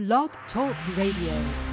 Blog Talk Radio.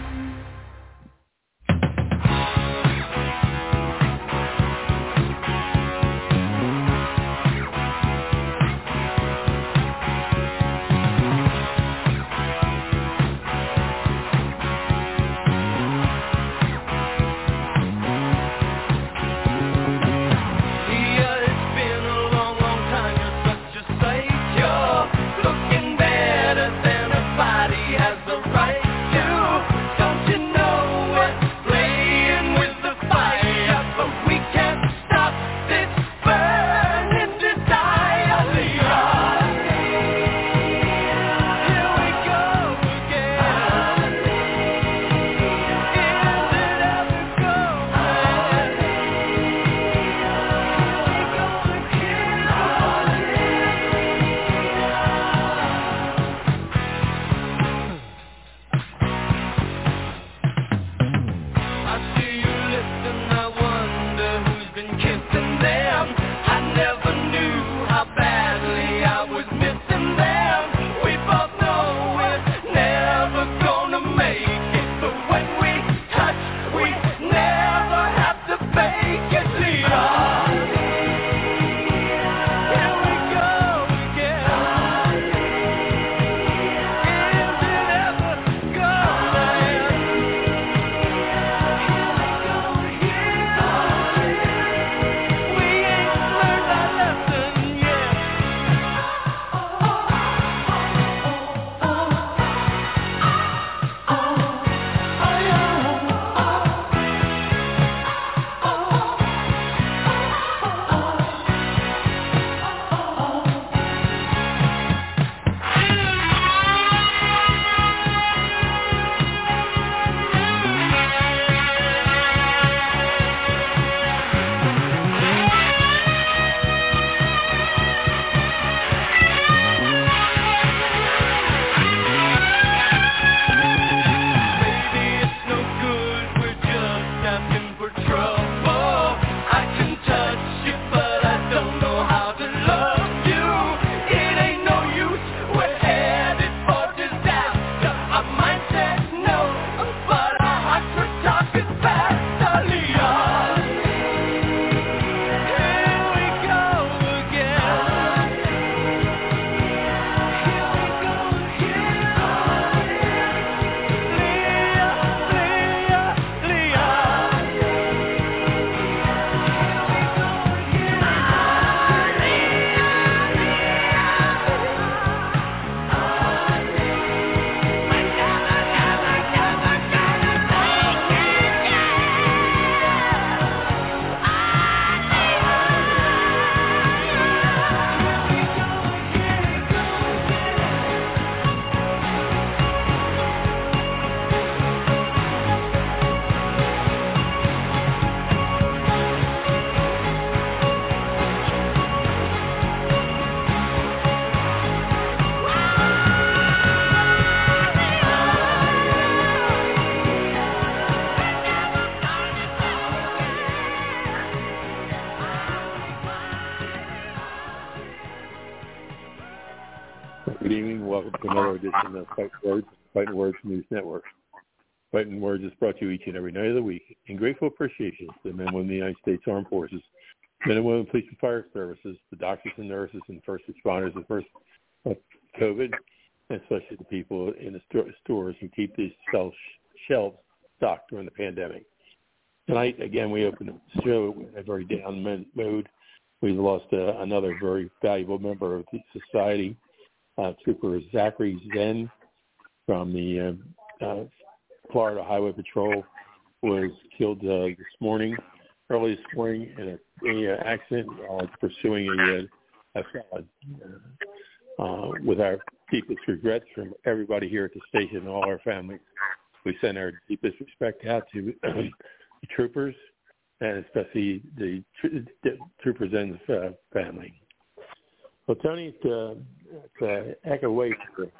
Fighting Words is brought to you each and every night of the week in grateful appreciation to the men and women of the United States Armed Forces, men and women of police and fire services, the doctors and nurses and first responders of first of COVID, and especially the people in the stores who keep these shelves, shelves stocked during the pandemic. Tonight, again, we open the show in a very down mood. We've lost uh, another very valuable member of the society, uh, Trooper Zachary Zen from the uh, uh, Florida Highway Patrol was killed uh, this morning, early this morning in a, a uh, accident while pursuing a, uh, a felon. Uh, with our deepest regrets from everybody here at the station and all our families, we send our deepest respect out to the troopers and especially the, the Trooper Zen's uh, family. Well, Tony, it's, uh, it's of a way for the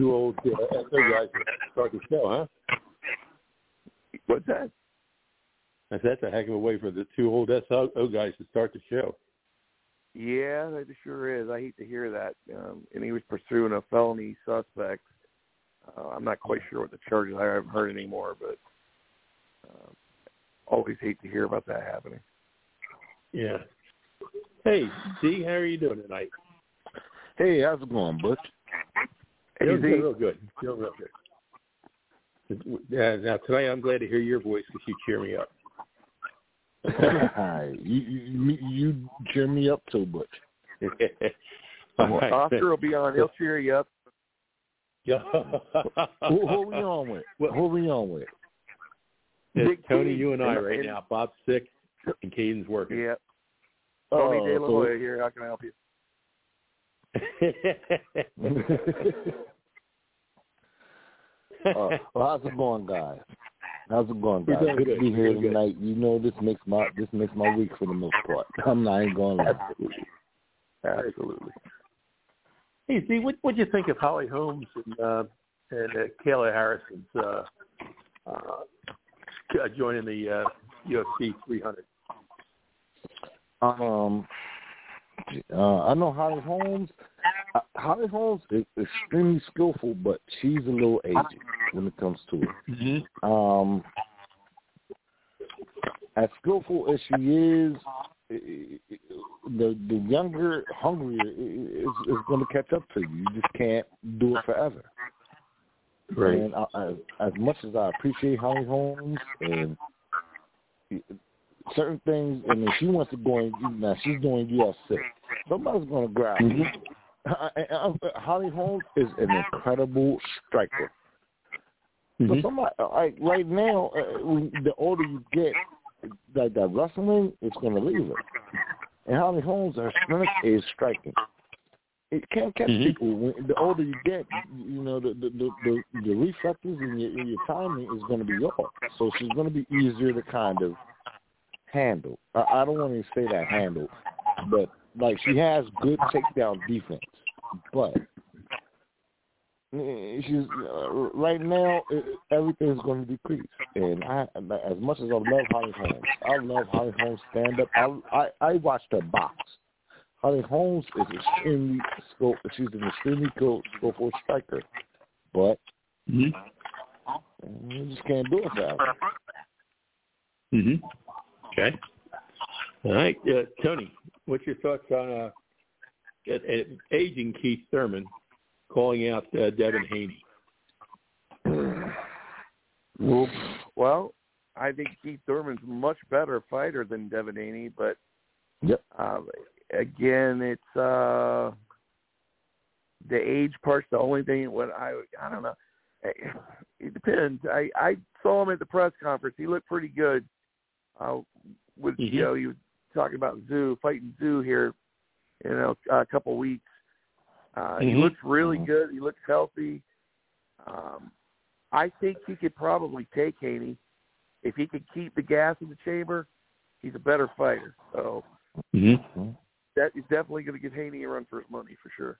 two old uh, SO guys to start the show, huh? What's that? That's, that's a heck of a way for the two old SO guys to start the show. Yeah, it sure is. I hate to hear that. Um, and he was pursuing a felony suspect. Uh, I'm not quite sure what the charges. are. I haven't heard anymore, but uh, always hate to hear about that happening. Yeah. Hey, D, how are you doing tonight? Hey, how's it going, Butch? Feeling Z. real good. Feeling real good. Yeah, now tonight I'm glad to hear your voice because you cheer me up. Hi. You, you you cheer me up too, Butch. All Well, right. Oscar will be on. He'll cheer you up. Yeah. Who, who we on with? Well- who we on with? It's Tony, T. you and I And- right and- now. Bob's sick and Caden's working. Yeah. Oh, Tony Oh, De La so- Hoya here. How can I help you? Uh, well, how's it going, guys? How's it going, guys? doing Good to be here good. tonight. You know, this makes my this makes my week for the most part. I'm not even going. Absolutely. Absolutely. hey, Z, what what'd you think of Holly Holmes and uh, and uh, Kayla Harrison's uh, uh, joining the uh, UFC 300? Um, uh, I know Holly Holmes. Uh, Holly Holmes is extremely skillful, but she's a little aged when it comes to it. Mm-hmm. Um, as skillful as she is, the the younger, hungrier is is going to catch up to you. You just can't do it forever. Right. And I, I, as much as I appreciate Holly Holmes and certain things, I mean, she wants to go in. Now she's doing UFC. Somebody's going to grab her. Mhm. I- I- I- Holly Holmes is an incredible striker. But Mhm. somebody like right now, uh, when the older you get, like that wrestling is going to leave her. And Holly Holmes, her strength is striking. It can't catch Mhm. people. When, the older you get, you know the the the, the, the reflexes and your, your timing is going to be off. So she's going to be easier to kind of handle. I, I don't want to say that handle, but like she has good takedown defense, but eh, she's uh, right now. eh, Everything's going to decrease, and I, as much as I love Holly Holmes, I love Holly Holmes stand up. I I, I watched her box. Holly Holmes is extremely skilled. She's an extremely skilled, skillful striker, but Mhm. eh, you just can't do it forever. Mhm. Okay. All right, uh, Tony. What's your thoughts on uh, at, at aging Keith Thurman calling out uh, Devin Haney? Well, I think Keith Thurman's a much better fighter than Devin Haney, but Yep. uh, again, it's uh, the age part's the only thing. What I I don't know. It depends. I I saw him at the press conference. He looked pretty good. Uh, with Mhm. you know, you were talking about Tszyu fighting Tszyu here, you know, a couple weeks. Uh, He Mhm. looks really Mhm. good. He looks healthy. Um, I think he could probably take Haney if he could keep the gas in the chamber. He's a better fighter. So Mm-hmm. that is definitely going to give Haney a run for his money for sure.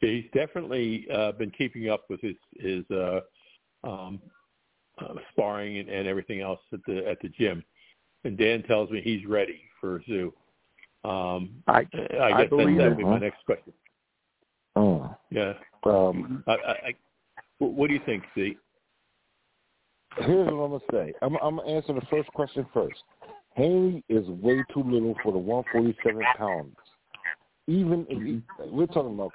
He's definitely uh, been keeping up with his his uh, um, uh, sparring and, and everything else at the at the gym. And Dan tells me he's ready for Tszyu. Um, I I guess I believe that'd it. be my next question. Oh. Yeah. Um, I, I, I, what do you think, Z? Here's what I'm gonna say. I'm, I'm gonna answer the first question first. Haney is way too little for the 147 pounds. Even if he, we're talking about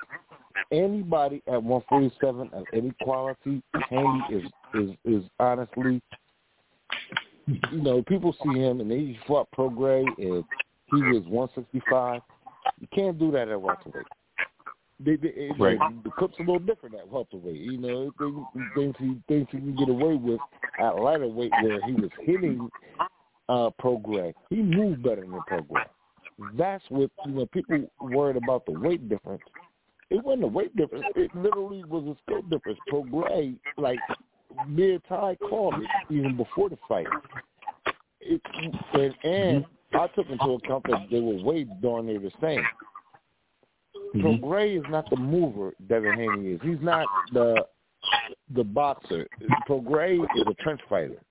anybody at 147 of any quality, Haney is is is honestly, you know, people see him and they fought Prograis and he was 165. You can't do that at welterweight. They, they, Right. The cook's a little different at welterweight. You know, things, things he things he can get away with at lighter weight where he was hitting uh Prograis. He moved better than Prograis. That's what you know. People worried about the weight difference. It wasn't a weight difference. It literally was a skill difference. Prograis, like mid Ty called it even before the fight. It, and, and I took into account that they were way darn near the same. Mm-hmm. Prograis is not the mover Devin Haney is. He's not the the boxer. Prograis is a trench fighter.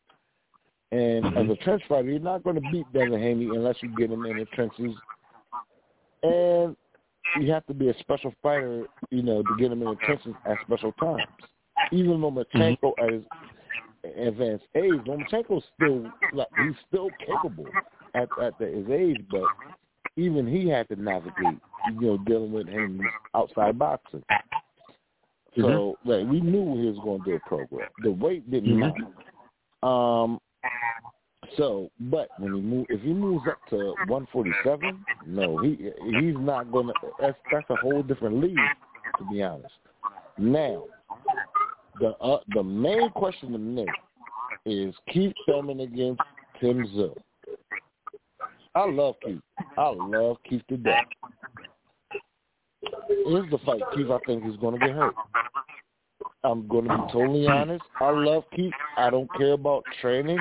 And as a trench fighter, you're not going to beat Devin Haney unless you get him in the trenches. And you have to be a special fighter, you know, to get him in trenches at special times. Even Lomachenko at his advanced age, Lomachenko's still like he's still capable at at the, his age, but even he had to navigate, you know, dealing with him outside boxing. So like we knew he was going to do a program. The weight didn't Mhm. matter. Um. So, but when he move, if he moves up to 147, no, he he's not going to. That's that's a whole different league, to be honest. Now, the uh, the main question to me is Keith Thurman against Tim Tszyu. I love Keith. I love Keith to death. Here's the fight Keith I think is going to get hurt. I'm going to be totally honest. I love Keith. I don't care about training.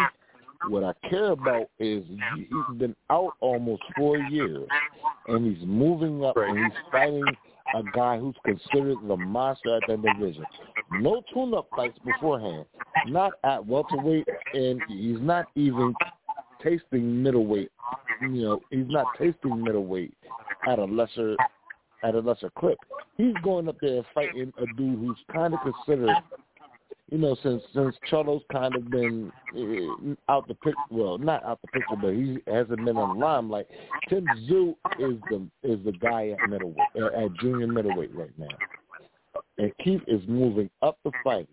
What I care about is he- he's been out almost four years, and he's moving up, and he's fighting a guy who's considered the monster at that division. No tune-up fights beforehand, not at welterweight, and he's not even tasting middleweight. You know, he's not tasting middleweight at a lesser at a lesser clip. He's going up there and fighting a dude who's kind of considered, you know, since since Charlo's kind of been uh, out the picture. Well, not out the picture, but he hasn't been on the limelight. Tim Tszyu is the is the guy at middleweight uh, at junior middleweight right now, and Keith is moving up the fight.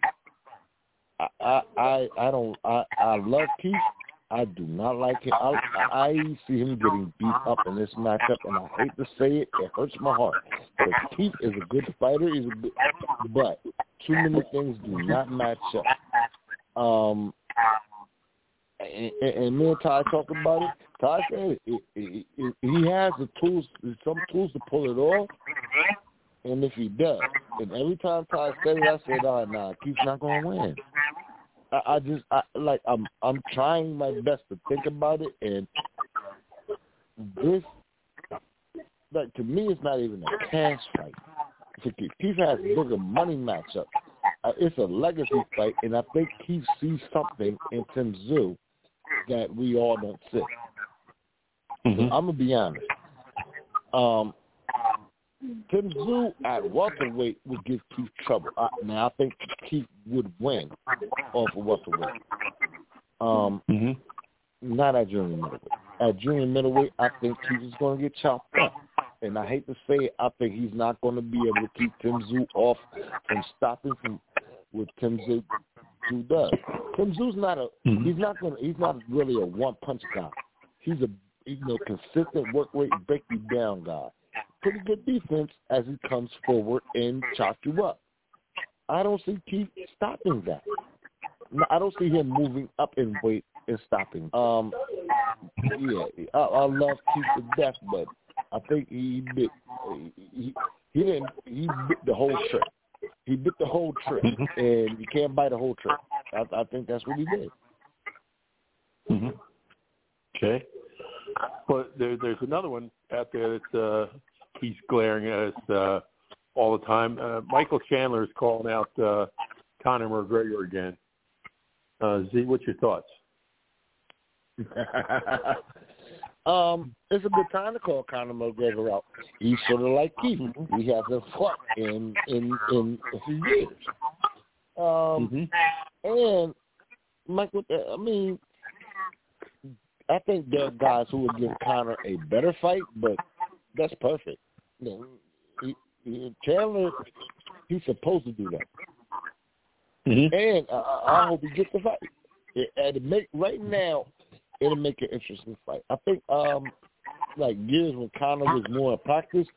I I I, I don't I I love Keith. I do not like it. I, I see him getting beat up in this matchup, and I hate to say it, it hurts my heart. Because Keith is a good fighter, he's a good, but too many things do not match up. Um, and, and, me and Ty talk about it. Ty said it, it, it, he has the tools, some tools to pull it off, and if he does, and every time Ty said it, I said, "Oh, nah, Keith's not to win." I, I just I, like I'm I'm trying my best to think about it, and this like to me it's not even a cash fight. Keith has a bigger money matchup. Uh, it's a legacy fight, and I think Keith sees something in Tim Tszyu that we all don't see. Mhm. I'm gonna be honest. Um, Tim Tszyu at welterweight would give Keith trouble. I, now I think Keith would win off of welterweight. Um, Mhm. not at junior middleweight. At junior middleweight, I think Keith is going to get chopped up. And I hate to say it, I think he's not going to be able to keep Tim Tszyu off from stopping from what Tim Tszyu, Tszyu does. Tim Tszyu's not a Mhm. he's not going he's not really a one punch guy. He's a you know consistent work rate, break you down guy. Pretty good defense as he comes forward and chops you up. I don't see Keith stopping that. I don't see him moving up in weight and stopping. Um, yeah, I, I love Keith to death, but I think he bit he, he didn't he bit the whole trick. He bit the whole trick, and you can't bite the whole trick. I, I think that's what he did. hmm Okay. But there, there's another one out there that's uh, he's glaring at us uh, all the time. Uh, Michael Chandler is calling out uh, Conor McGregor again. Uh, Z, what's your thoughts? um, it's a good time to call Conor McGregor out. He's sort of like Keith. He hasn't fought in in in a few years. Um, and Michael, I mean, I think there are guys who would give Connor a better fight, but that's perfect. Know, he, he, Chandler, he's supposed to do that, Mm-hmm. and I, I hope he gets the fight. It, it make right now, it'll make an interesting fight. I think, um, like years when Connor was more in practice,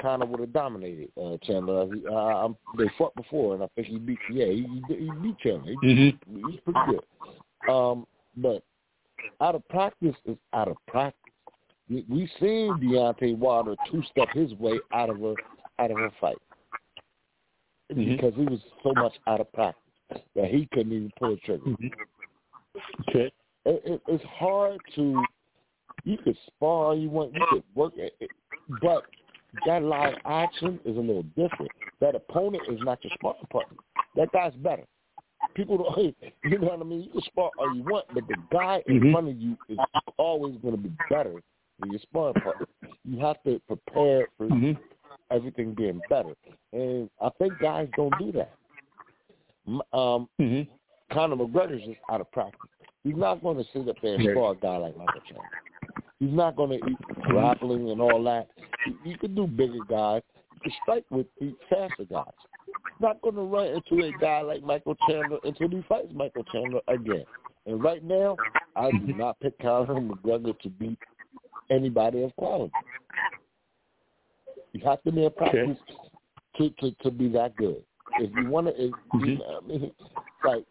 Connor would have dominated uh, Chandler. He, uh, they fought before, and I think he beat. Yeah, he, he, he beat Chandler. He, Mm-hmm. he's pretty good. Um, but out of practice is out of practice. We, we seen Deontay Wilder two step his way out of a out of a fight Mhm. because he was so much out of practice that he couldn't even pull a trigger. Okay. It, it, it's hard to. You could spar all you want. You could work it, it- but that live action is a little different. That opponent is not your sparring partner. That guy's better. People don't, you know what I mean? You can spar all you want, but the guy in Mhm. front of you is always going to be better your sparring partner. You have to prepare for Mm-hmm. everything being better, and I think guys don't do that. Um, hmm Conor McGregor's just out of practice. He's not going to sit up there and spar a guy like Michael Chandler. He's not going to eat grappling and all that. You, you can do bigger guys. You can strike with eat faster guys. He's not going to run into a guy like Michael Chandler until he fights Michael Chandler again. And right now, I do not pick Conor McGregor to beat anybody of quality. You have to be in practice to, to to be that good. If you want to, if, you know, I mean, like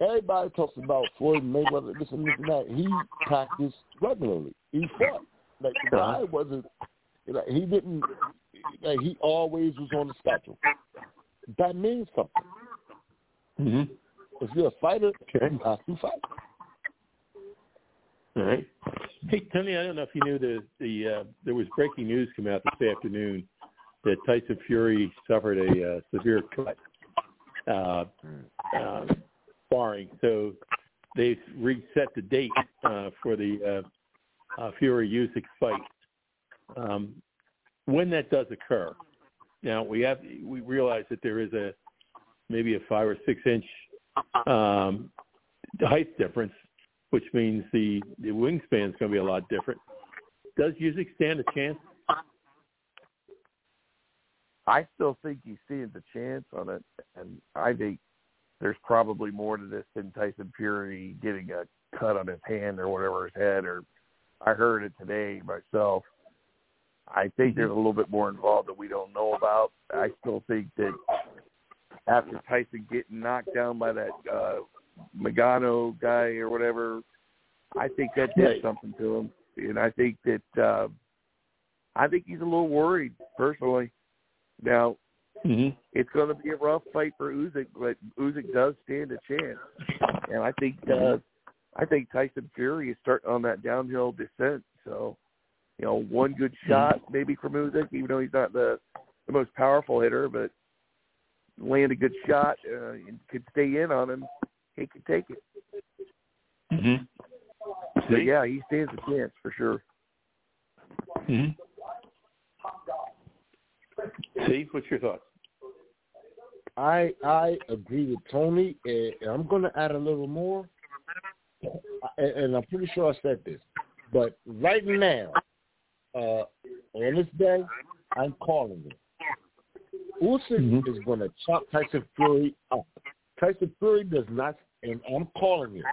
everybody talks about Floyd Mayweather, this and this and that. He practiced regularly. He fought. Like the guy wasn't. Like, he didn't. Like, he always was on the schedule. That means something. hmm If you're a fighter, Okay. you have to fight. All right. Hey, Tony, I don't know if you knew the the uh, there was breaking news come out this afternoon that Tyson Fury suffered a uh, severe cut uh, uh, sparring. So they reset the date uh, for the uh, uh, Fury Usyk fight. Um, when that does occur, now we have we realize that there is a maybe a five or six inch um, height difference which means the the wingspan is going to be a lot different. Does Usyk stand a chance? I still think he stands a chance on it, and I think there's probably more to this than Tyson Fury getting a cut on his hand or whatever his head. Or I heard it today myself. I think there's a little bit more involved that we don't know about. I still think that after Tyson getting knocked down by that uh Magano guy or whatever, I think that did something to him, and I think that uh, I think he's a little worried personally. Now Mm-hmm. it's going to be a rough fight for Usyk, but Usyk does stand a chance, and I think uh, I think Tyson Fury is starting on that downhill descent. So, you know, one good shot maybe from Usyk, even though he's not the the most powerful hitter, but land a good shot uh, and could stay in on him, he could take it. Mm-hmm. But yeah, he stands a chance for sure. Mm-hmm. See, what's your thoughts? I I agree with Tony, and I'm going to add a little more. And, and I'm pretty sure I said this, but right now, uh, on this day, I'm calling it. Usyk Mhm. is going to chop Tyson Fury up. Tyson Fury does not, and I'm calling it.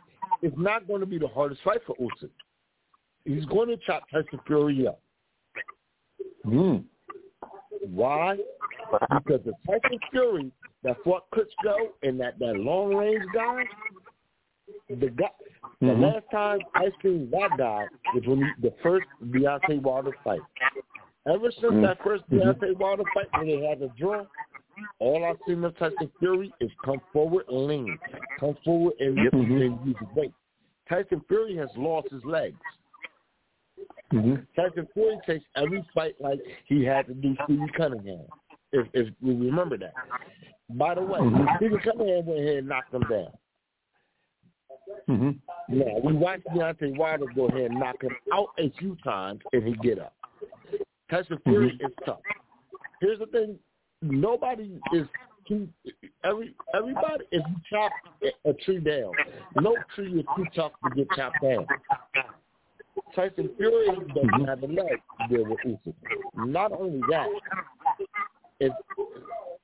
It's not going to be the hardest fight for Usyk. He's going to chop Tyson Fury up. Mm. Why? Because the Tyson Fury that fought Klitschko and that, that long range guy, the guy, the Mhm. last time I seen that guy was when he, the first Deontay Wilder fight. Ever since Mm. that first. Deontay Wilder fight when they had a draw, all I've seen of Tyson Fury is come forward and lean, come forward and, Yep. Mhm. and use weight. Tyson Fury has lost his legs. Mm-hmm. Tyson Fury takes every fight like he had to do Stevie Cunningham. If if we remember that. By the way, Mhm. Stevie Cunningham went ahead and knocked him down. Mm-hmm. Now we watched Deontay Wilder go ahead and knock him out a few times and he get up. Tyson Fury Mhm. is tough. Here's the thing: nobody is too. Every everybody if you chop a- a tree down, no tree is too tough to get chopped down. Tyson Fury doesn't have the leg to deal with Usyk. Not only that, if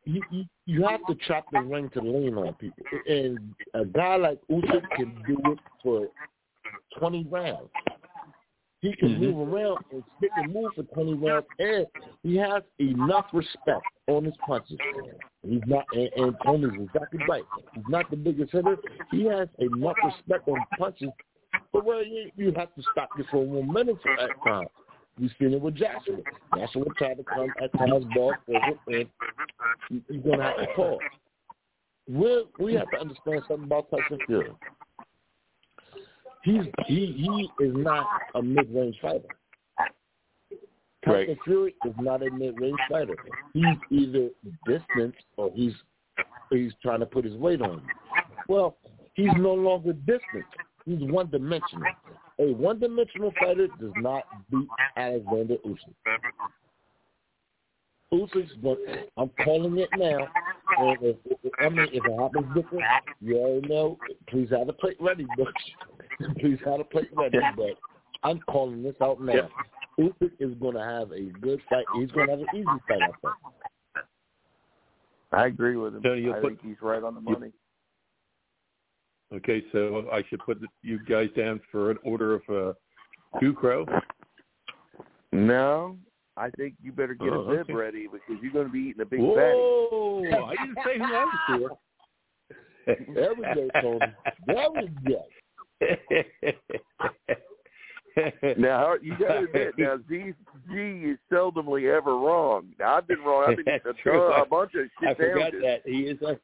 you, you you have to chop the ring to lean on people, and a guy like Usyk can do it for twenty rounds. He can Mhm. move around and stick and move for twenty rounds, and he has enough respect on his punches. He's not, and, and Tony's exactly right. He's not the biggest hitter. He has enough respect on punches, but where you, you have to stop you for one minute at times. We've seen it with Joshua. Joshua tried to come at times ball forward, and you- you're going to have to pause. we we have to understand something about Tyson Fury. He's he he is not a mid range fighter. Tyson Right. Fury is not a mid range fighter. He's either distance or he's he's trying to put his weight on you. Well, he's no longer distant. He's one dimensional. A one dimensional fighter does not beat Alexander Usyk. Usyk's going. I'm calling it now. And if, if, I mean, if it happens different, you already know. Please have the plate ready, Butch. please have the plate ready. But I'm calling this out now. Usyk is going to have a good fight. He's going to have an easy fight, I think. I agree with him. So I put- think he's right on the money. Okay, so I should put the, you guys down for an order of uh, Ducro. No, I think you better get Oh, a bib okay. ready because you're going to be eating a big fatty. Whoa! I didn't say who I was for. There we go, Tony. There we go. Now you got to admit, now Z G is seldomly ever wrong. Now I've been wrong. I've been eating That's a, true. ton- a bunch of shit. I shit forgot sandwiches. that he is our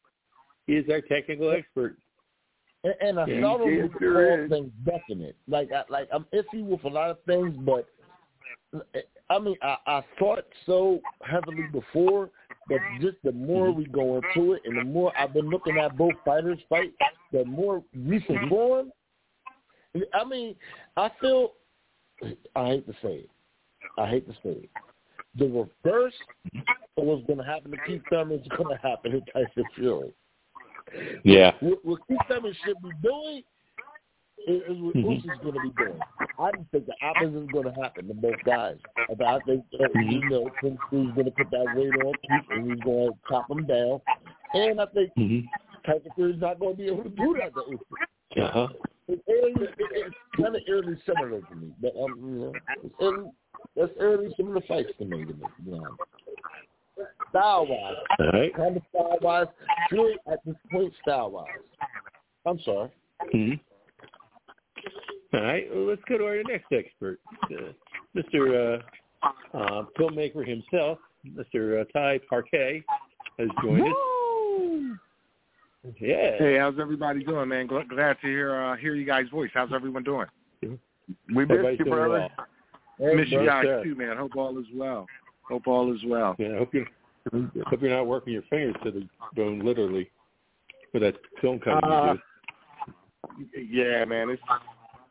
he is our technical expert. And, and I Yeah, thought he it did, was sure all things definite. Like I like I'm iffy with a lot of things, but I mean I, I thought so heavily before, but just the more Mm-hmm. we go into it, and the more I've been looking at both fighters fight, the more recent Mm-hmm. form. I mean, I feel I hate to say it. I hate to say it. The reverse of what's going to happen to Keith Thurman is going to happen to Tyson Fury Yeah. what, what Keith Thurman should be doing is, is what. Usyk's going to be doing. I just think the opposite is going to happen to both guys. I th- I think uh, you know Tim Cruz going to put that weight on Keith and he's going to chop him down. And I think Mm-hmm. Tyson Fury's not going to be able to do that to Usyk. Uh huh. It's, kind of eerily similar to me, but um, you know, it's early, that's early similar fights to me. To me, you know. Style wise, All right. kind of style wise, Fury at this point style wise. I'm sorry. Mm-hmm. All right. Well, let's go to our next expert, uh, Mr. Uh, uh, filmmaker himself, Mr. Uh, Ty Parquet, has joined us. Yeah. Hey, how's everybody doing, man? Gl- Glad to hear uh, hear you guys' voice. How's everyone doing? We missed Everybody's you, brother. well. Hey, Miss you guys too, man. Hope all is well. Hope all is well. Yeah. I hope you hope you're not working your fingers to the bone, literally, with that film cutting Uh. Yeah, man. It's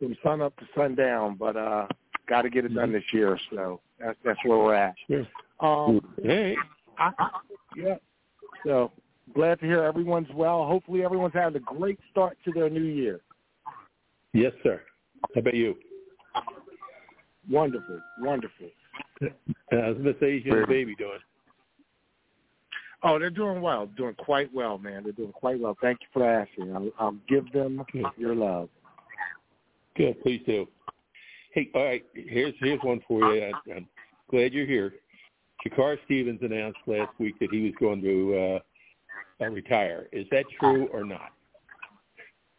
from sun up to sundown, but uh, got to get it done this year. So that's that's where we're at. Sure. Um, All right. I, yeah. So glad to hear everyone's well. Hopefully, everyone's having a great start to their new year. Yes, sir. How about you? Wonderful, wonderful. How's Miss Asia and the baby doing? Oh, they're doing well, doing quite well, man. They're doing quite well. Thank you for asking. I'll, I'll give them your love. Good, please do. Hey, all right, here's here's one for you. I, I'm glad you're here. Shakur Stevens announced last week that he was going to uh, uh, retire. Is that true or not?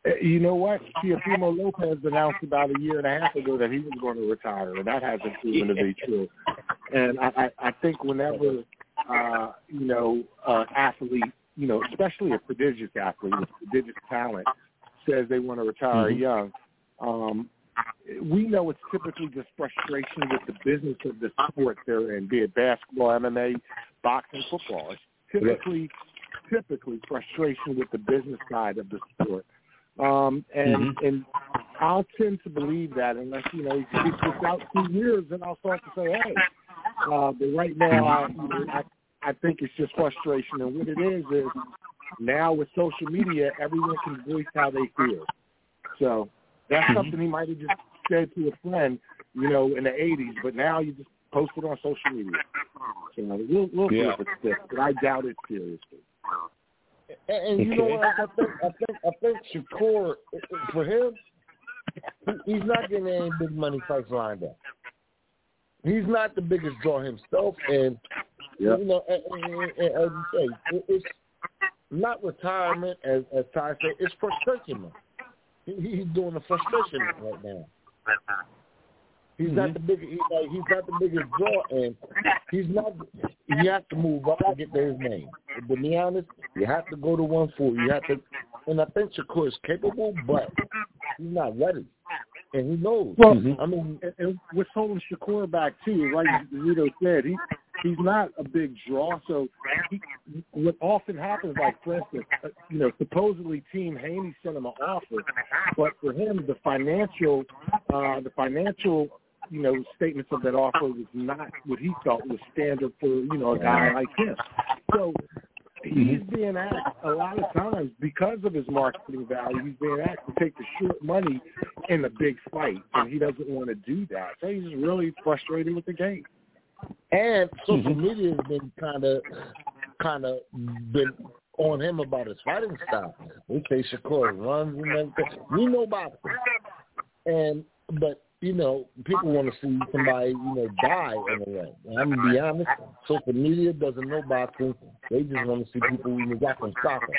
Uh, You know what? Teofimo Lopez announced about a year and a half ago that he was going to retire, and that hasn't proven to be true. And I, I, I think whenever uh, you know uh, athlete, you know, especially a prodigious athlete with prodigious talent, says they want to retire Mhm. young, um, we know it's typically just frustration with the business of the sport they're in, be it basketball, MMA, boxing, football. It's typically typically frustration with the business side of the sport. Um, and Mhm. and I'll tend to believe that unless you know he keeps this out two years, then I'll start to say, hey. Uh, but right now, I, you know, I I think it's just frustration, and what it is is now with social media, everyone can voice how they feel. So that's Mhm. something he might have just said to a friend, you know, in the '80s, but now you just post it on social media. So we'll we'll see if it sticks, but I doubt it seriously. And, and you know what? I think I think I think Shakur for him, he's not getting any big money fights lined up. He's not the biggest draw himself, and Yeah. you know, and, and, and, and as you say, it, it's not retirement, as as Ty said, it's frustration. Man. He, he's doing the frustration right now. He's not the big. He's like he's not the biggest draw, and he's not. He has to move up to get to his name. To be honest, you have to go to one four. You have to, and I think Shakur is capable, but he's not ready, and he knows. Well, Mhm. I mean, and, and what's holding Shakur back too, like Rito said, he he's not a big draw. So he, what often happens, like for instance, uh, you know, supposedly Team Haney sent him an offer, but for him, the financial, uh, the financial, you know, statements of that offer was not what he thought was standard for you know a guy like him. So he's being asked a lot of times because of his marketing value. He's being asked to take the short money in a big fight, and he doesn't want to do that. So he's really frustrated with the game. And social media has been kind of, kind of been on him about his fighting style. We say Shakur runs and everything. We know boxing, and but you know people want to see somebody you know die in a ring. And I'm gonna be honest, social media doesn't know boxing. They just want to see people you know watch them stop him.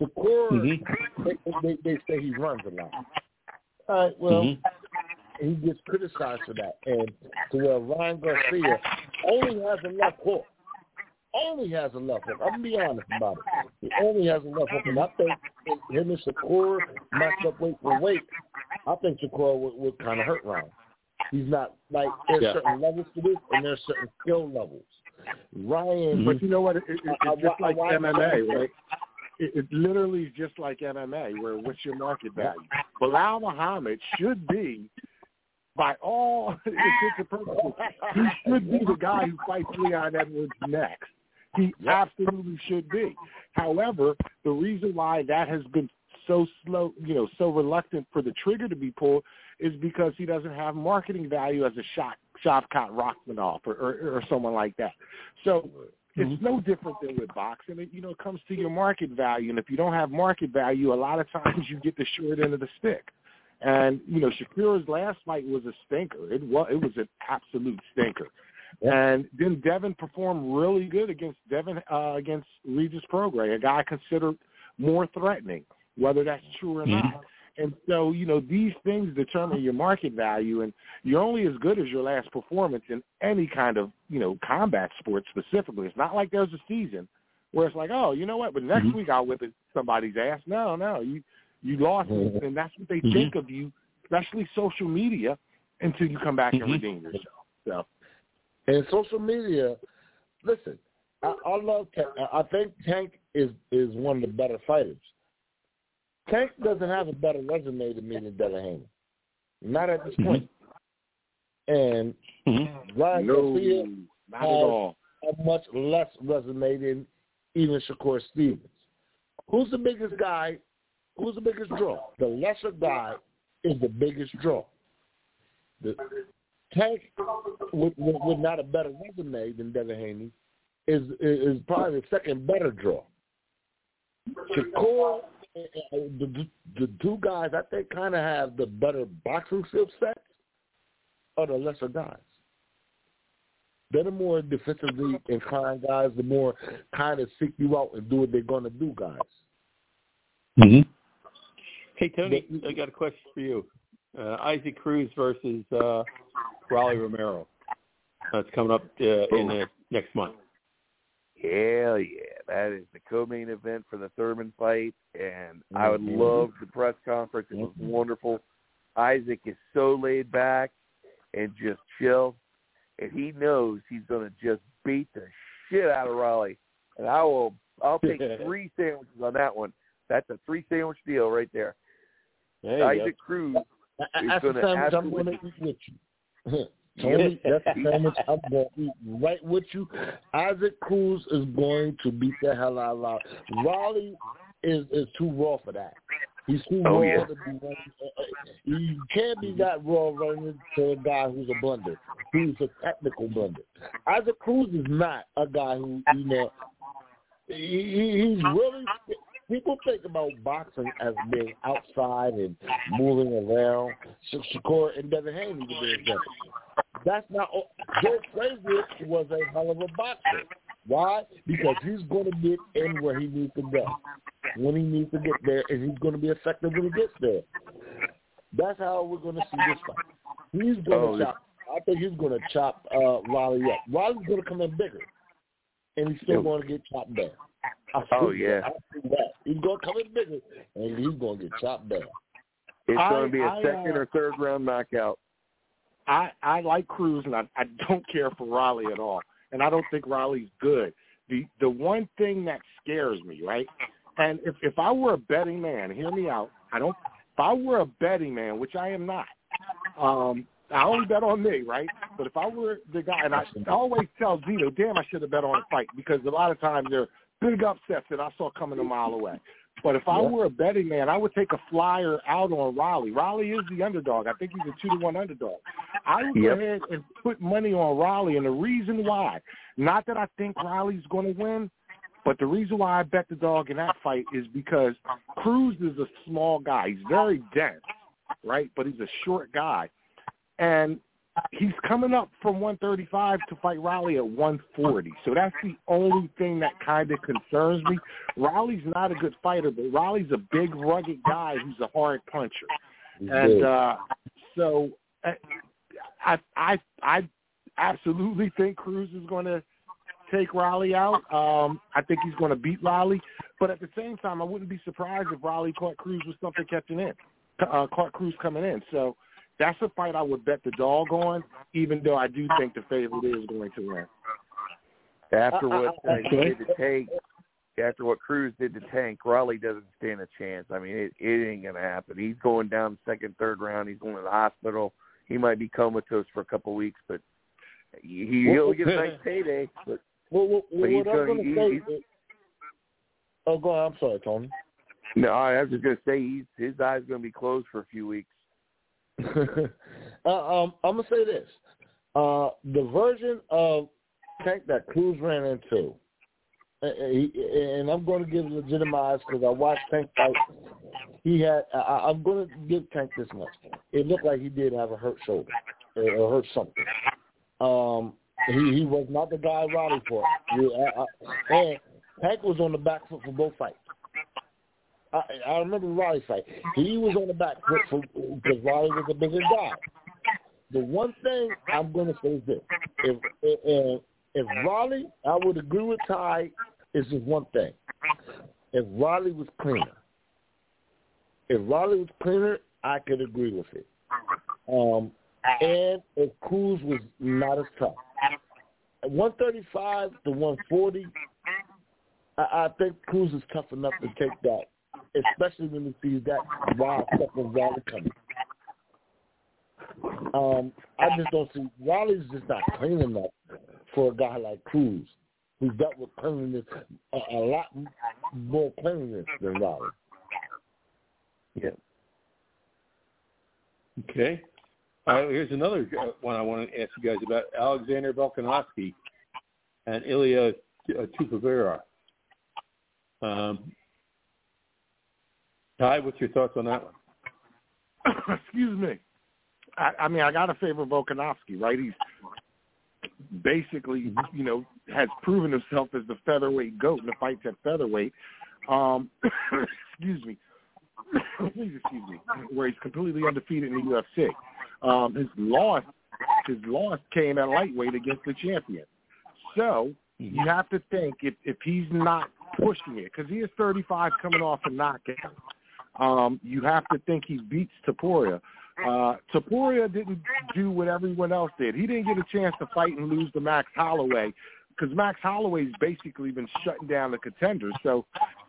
Shakur, Mhm. they, they they say he runs a lot. All right, well. Mhm. He gets criticized for that. And to where Ryan Garcia only has a left hook. Only has a left hook. I'm gonna be honest about it. He only has a left hook. And I think him and Shakur matched up weight for weight. I think Shakur would, would kind of hurt Ryan. He's not like there's Yeah. certain levels to this, and there's certain skill levels. Ryan, But you know what? It, it, I- it's just I- like I- MMA, right? It, it literally is just like MMA, where what's your market value? Belal Muhammad should be, by all intents and purposes, he should be the guy who fights Leon Edwards next. He absolutely should be. However, the reason why that has been so slow, you know, so reluctant for the trigger to be pulled is because he doesn't have marketing value as a shot Shavkat Rakhmonov or, or, or someone like that. So it's mm-hmm. no different than with boxing. It, you know, it comes to your market value, and if you don't have market value, a lot of times you get the short end of the stick. And you know, Shakur's last fight was a stinker. It was it was an absolute stinker. And then Devin performed really good against Devin uh, against Regis Prograis, a guy considered more threatening, whether that's true or not. And so, you know, these things determine your market value, and you're only as good as your last performance in any kind of, you know, combat sport specifically. It's not like there's a season where it's like, oh, you know what, but next week I'll whip it somebody's ass. No, no, you you lost, Mhm. and that's what they Mhm. think of you, especially social media, until you come back and Mhm. redeem yourself. So, And social media, listen, I, I love Tank. I think Tank is is one of the better fighters. Tank doesn't have a better resume than me than. Not at this Mhm. point. And Mhm. Ryan no, Garcia not at all. a much less resume than even Shakur Stevens. Who's the biggest guy? Who's the biggest draw? The lesser guy is the biggest draw. The Tank with, with, with not a better resume than Devin Haney is is probably the second better draw. Shakur, uh, the, the two guys I think kind of have the better boxing skill sets are the lesser guys. They're the more defensively inclined guys, the more kind of seek you out and do what they're going to do guys. Mhm. Hey Tony, I got a question for you. Uh, Isaac Cruz versus uh, Rolly Romero. That's coming up uh, in the next month. Hell yeah, that is the co-main event for the Thurman fight, and I would Mhm. love the press conference. It was wonderful. Isaac is so laid back and just chill, and he knows he's going to just beat the shit out of Rolly. And I will, I'll take three sandwiches on that one. That's a three sandwich deal right there. There you go. Isaac Cruz He's That's the gonna sandwich I'm absolutely- going to eat with you. Tony, that's the sandwich I'm going to eat right with you. Isaac Cruz is going to beat the hell out of Rolly. Rolly is is too raw for that. He's too Oh, raw yeah. to be running. uh, uh, You can't be that raw running to a guy who's a blunder, who's a technical blunder. Isaac Cruz is not a guy who, you know, he, he- he's really people think about boxing as being outside and moving around. Sh- Shakur and Devin Haney to be example. That's not. All. Joe Frazier was a hell of a boxer. Why? Because he's going to get in where he needs to go when he needs to get there, and he's going to be effective when he gets there. That's how we're going to see this fight. He's going Oh, to chop. I think he's going to chop uh, Rolly up. Rolly's going to come in bigger, and he's still going to get chopped down. I Oh, yeah. that. I see that. He's going to come in bigger, and he's going to get chopped down. It's I- going to be a I, second uh, or third round knockout. I I like Cruz, and I I don't care for Rolly at all, and I don't think Rolly's good. The the one thing that scares me, right? And if if I were a betting man, hear me out. I don't. If I were a betting man, which I am not, um, I only bet on me, right? But if I were the guy, and I, I always tell Zito, damn, I should have bet on a fight because a lot of times they're big upsets that I saw coming a mile away. But if I Yeah. were a betting man, I would take a flyer out on Rolly. Rolly is the underdog. I think he's a two to one underdog. I would Yep. go ahead and put money on Rolly, and the reason why, not that I think Rolly's going to win, but the reason why I bet the dog in that fight is because Cruz is a small guy. He's very dense, right? But he's a short guy, and he's coming up from 135 to fight Rolly at 140. So that's the only thing that kind of concerns me. Rolly's not a good fighter, but Rolly's a big, rugged guy who's a hard puncher. He's And uh, so uh, I, I, I absolutely think Cruz is going to take Rolly out. Um, I think he's going to beat Rolly, but at the same time, I wouldn't be surprised if Rolly caught Cruz with something catching in, uh, caught Cruz coming in. So that's a fight I would bet the dog on, even though I do think the favorite is going to win. After what I- uh, he did to Tank, after what Cruz did to Tank, Rolly doesn't stand a chance. I mean, it, it ain't gonna happen. He's going down second, third round. He's going to the hospital. He might be comatose for a couple of weeks, but he, he'll get a nice payday. But Well, well, But he's what I'm gonna- he- say. he's- oh, go ahead. I'm sorry, Tony. no, I was just gonna say he's his eyes gonna be closed for a few weeks. uh, um, I'm gonna say this: uh, the version of tank that Cruz ran into, uh, uh, and I'm going to give legitimize because I watched Tank fight. He had. I, I'm going to give Tank this much. It looked like he did have a hurt shoulder or, or hurt something. Um, he he was not the guy Roddy for. It. Yeah, I, I, and Tank was on the back foot for both fights. I, I remember Riley fight. He was on the back foot because Riley was a bigger guy. The one thing I'm going to say is this: if if, if Riley, I would agree with Ty. Is just one thing: if Riley was cleaner, if Riley was cleaner, I could agree with it. Um, and if Cruz was not as tough, at 135 to 140, I, I think Cruz is tough enough to take that especially when he sees that wild of Rolly coming. Um, I just don't see Rolly's just not clean enough for a guy like Cruz, who's dealt with cleanliness a, a lot more cleanliness than Rolly. Yeah. Okay. Uh, here's another uh, one I want to ask you guys about Alexander Volkanovski and Ilia uh, Topuria. Um, Ty, what's your thoughts on that one? Excuse me. I, I mean, I got to favor Volkanovski, right? He's basically, you know, has proven himself as the featherweight goat in the fights at featherweight. Um, excuse me. Please excuse me. Where he's completely undefeated in the UFC. Um, his loss, his loss came at lightweight against the champion. So you have to think if if he's not pushing it because he is 35 coming off a knockout. Um, you have to think he beats Topuria. Uh, Topuria didn't do what everyone else did. He didn't get a chance to fight and lose to Max Holloway because Max Holloway's basically been shutting down the contenders. So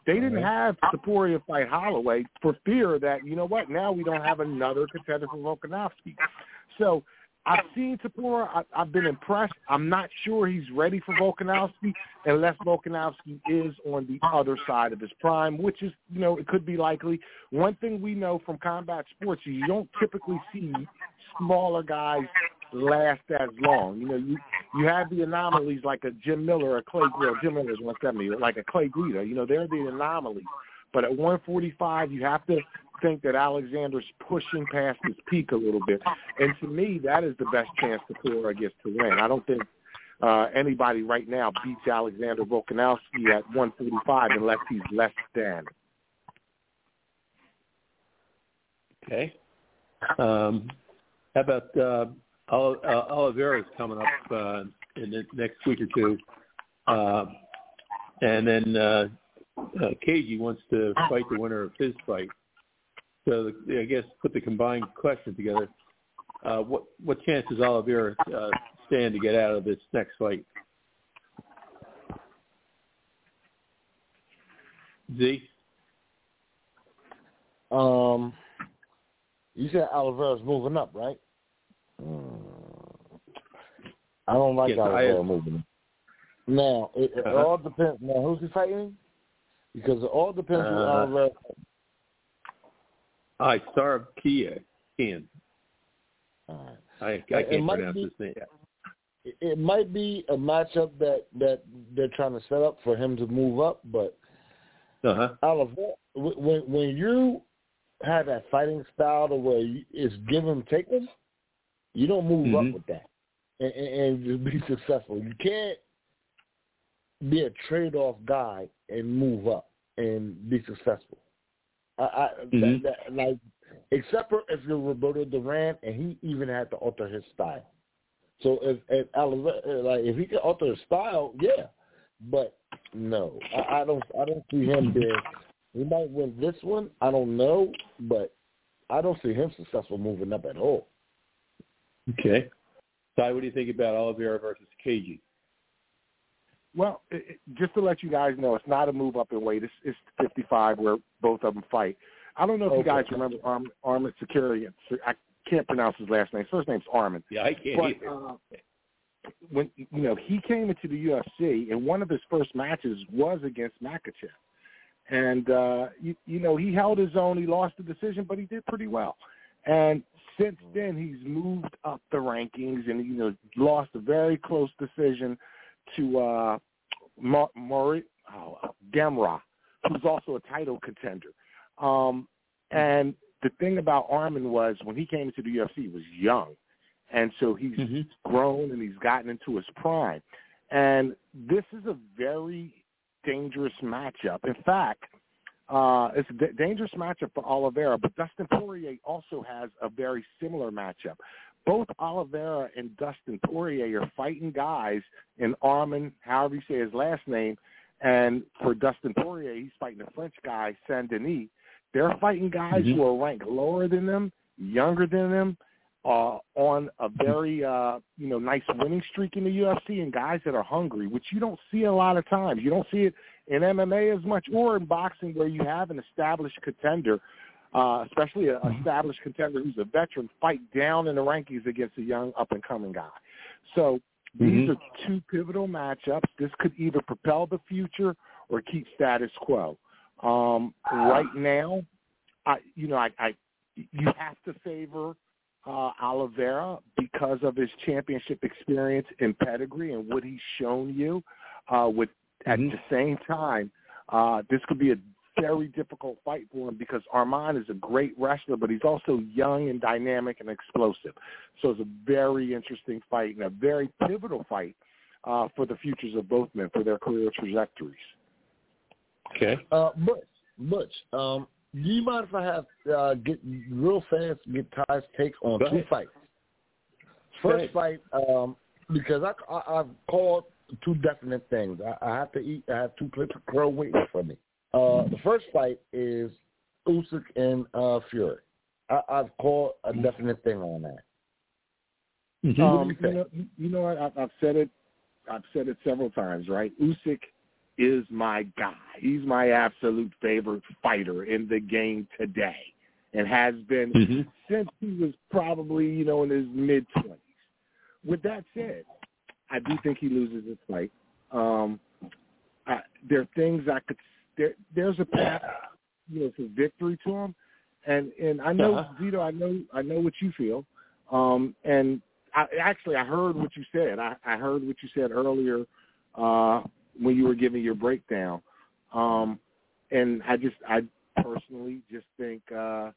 they didn't have Topuria fight Holloway for fear that, you know what, now we don't have another contender for Volkanovski. So I've seen Topuria. I, I've been impressed. I'm not sure he's ready for Volkanovski unless Volkanovski is on the other side of his prime, which is, you know, it could be likely. One thing we know from combat sports is you don't typically see smaller guys last as long. You know, you you have the anomalies like a Jim Miller, or a Clay, well, Jim Miller's 170, like a Clay Guida. You know, they're the anomalies. But at 145, you have to think that Alexander's pushing past his peak a little bit. And to me, that is the best chance Topuria gets to win. I don't think uh, anybody right now beats Alexander Volkanovski at 145 unless he's less than. Okay. Um, how about uh, Ol- uh, Oliveira's coming up uh, in the next week or two, uh, and then uh, uh, Cagey wants to fight the winner of his fight. So the, I guess put the combined question together. Uh, what what chance does Oliveira uh, stand to get out of this next fight? Z. Um, you said Oliveira's moving up, right? Hmm. I don't like Yes, Oliveira moving. Now it, it Uh-huh. all depends. Now who's he fighting? Because it all depends who Uh, Alvarez. I Star Kia Ken. All right. I I can't pronounce be- his name. It, it might be a matchup that that they're trying to set up for him to move up, but Uh huh. Oliver, when when you have that fighting style to where you, it's give 'em take 'em, you don't move Mhm. up with that and, and, and just be successful. You can't be a trade off guy and move up and be successful. I, I Mhm. that, that, like except for if you're Roberto Duran and he even had to alter his style. So if, if Oliver, like if he can alter his style, yeah, but no, I, I don't. I don't see him being. He might win this one. I don't know, but I don't see him successful moving up at all. Okay. Ty, what do you think about Oliveira versus KG? Well, it, it- just to let you guys know, it's not a move up in weight. It's, it's 55 where both of them fight. I don't know if you guys remember Arm, Arman Sakarian. I can't pronounce his last name. His First name's Arman. Yeah, I can't But either. uh, when you know he came into the UFC, and one of his first matches was against Makhachev, and uh, you, you know he held his own. He lost the decision, but he did pretty well. And since then, he's moved up the rankings, and you know lost a very close decision to uh, Ma- Maury oh, Gamra, who's also a title contender. Um, and the thing about Arman was when he came into the UFC, he was young, and so he's Mhm. grown and he's gotten into his prime. And this is a very dangerous matchup. In fact, uh, it's a d- dangerous matchup for Oliveira, but Dustin Poirier also has a very similar matchup. Both Oliveira and Dustin Poirier are fighting guys in Arman, however you say his last name, and for Dustin Poirier, he's fighting a French guy, Saint Denis. They're fighting guys Mhm. who are ranked lower than them, younger than them, uh, on a very uh, you know nice winning streak in the UFC, and guys that are hungry, which you don't see a lot of times. You don't see it in MMA as much, or in boxing where you have an established contender, uh, especially an established contender who's a veteran, fight down in the rankings against a young up and coming guy. So these Mhm. are two pivotal matchups. This could either propel the future or keep status quo. Um, right now, I you know I, I you have to favor uh, Oliveira because of his championship experience and pedigree and what he's shown you. Uh, with at Mhm. the same time, uh, this could be a very difficult fight for him because Arman is a great wrestler, but he's also young and dynamic and explosive. So it's a very interesting fight and a very pivotal fight uh, for the futures of both men for their career trajectories. Okay. Uh, Butch, Butch, um, do you mind if I have uh, get real fast get Ty's take on two fights? First ahead. fight, um, because I, I I've called two definite things. I, I have to eat. I have two clips of crow waiting for me. Uh, the first fight is Usyk and uh, Fury. I, I've called a definite thing on that. Mhm. you Um, you know, you know what? I've, I've said it. I've said it several times. Right? Usyk is my guy. He's my absolute favorite fighter in the game today, and has been Mhm. since he was probably you know in his mid twenties. With that said, I do think he loses this fight. Um, I, there are things I could. There, there's a path, you know, for victory to him, and and I know Uh-huh. Zito. I know I know what you feel. Um, and I, actually, I heard what you said. I, I heard what you said earlier uh, when you were giving your breakdown. Um, and I just, I personally just think, uh,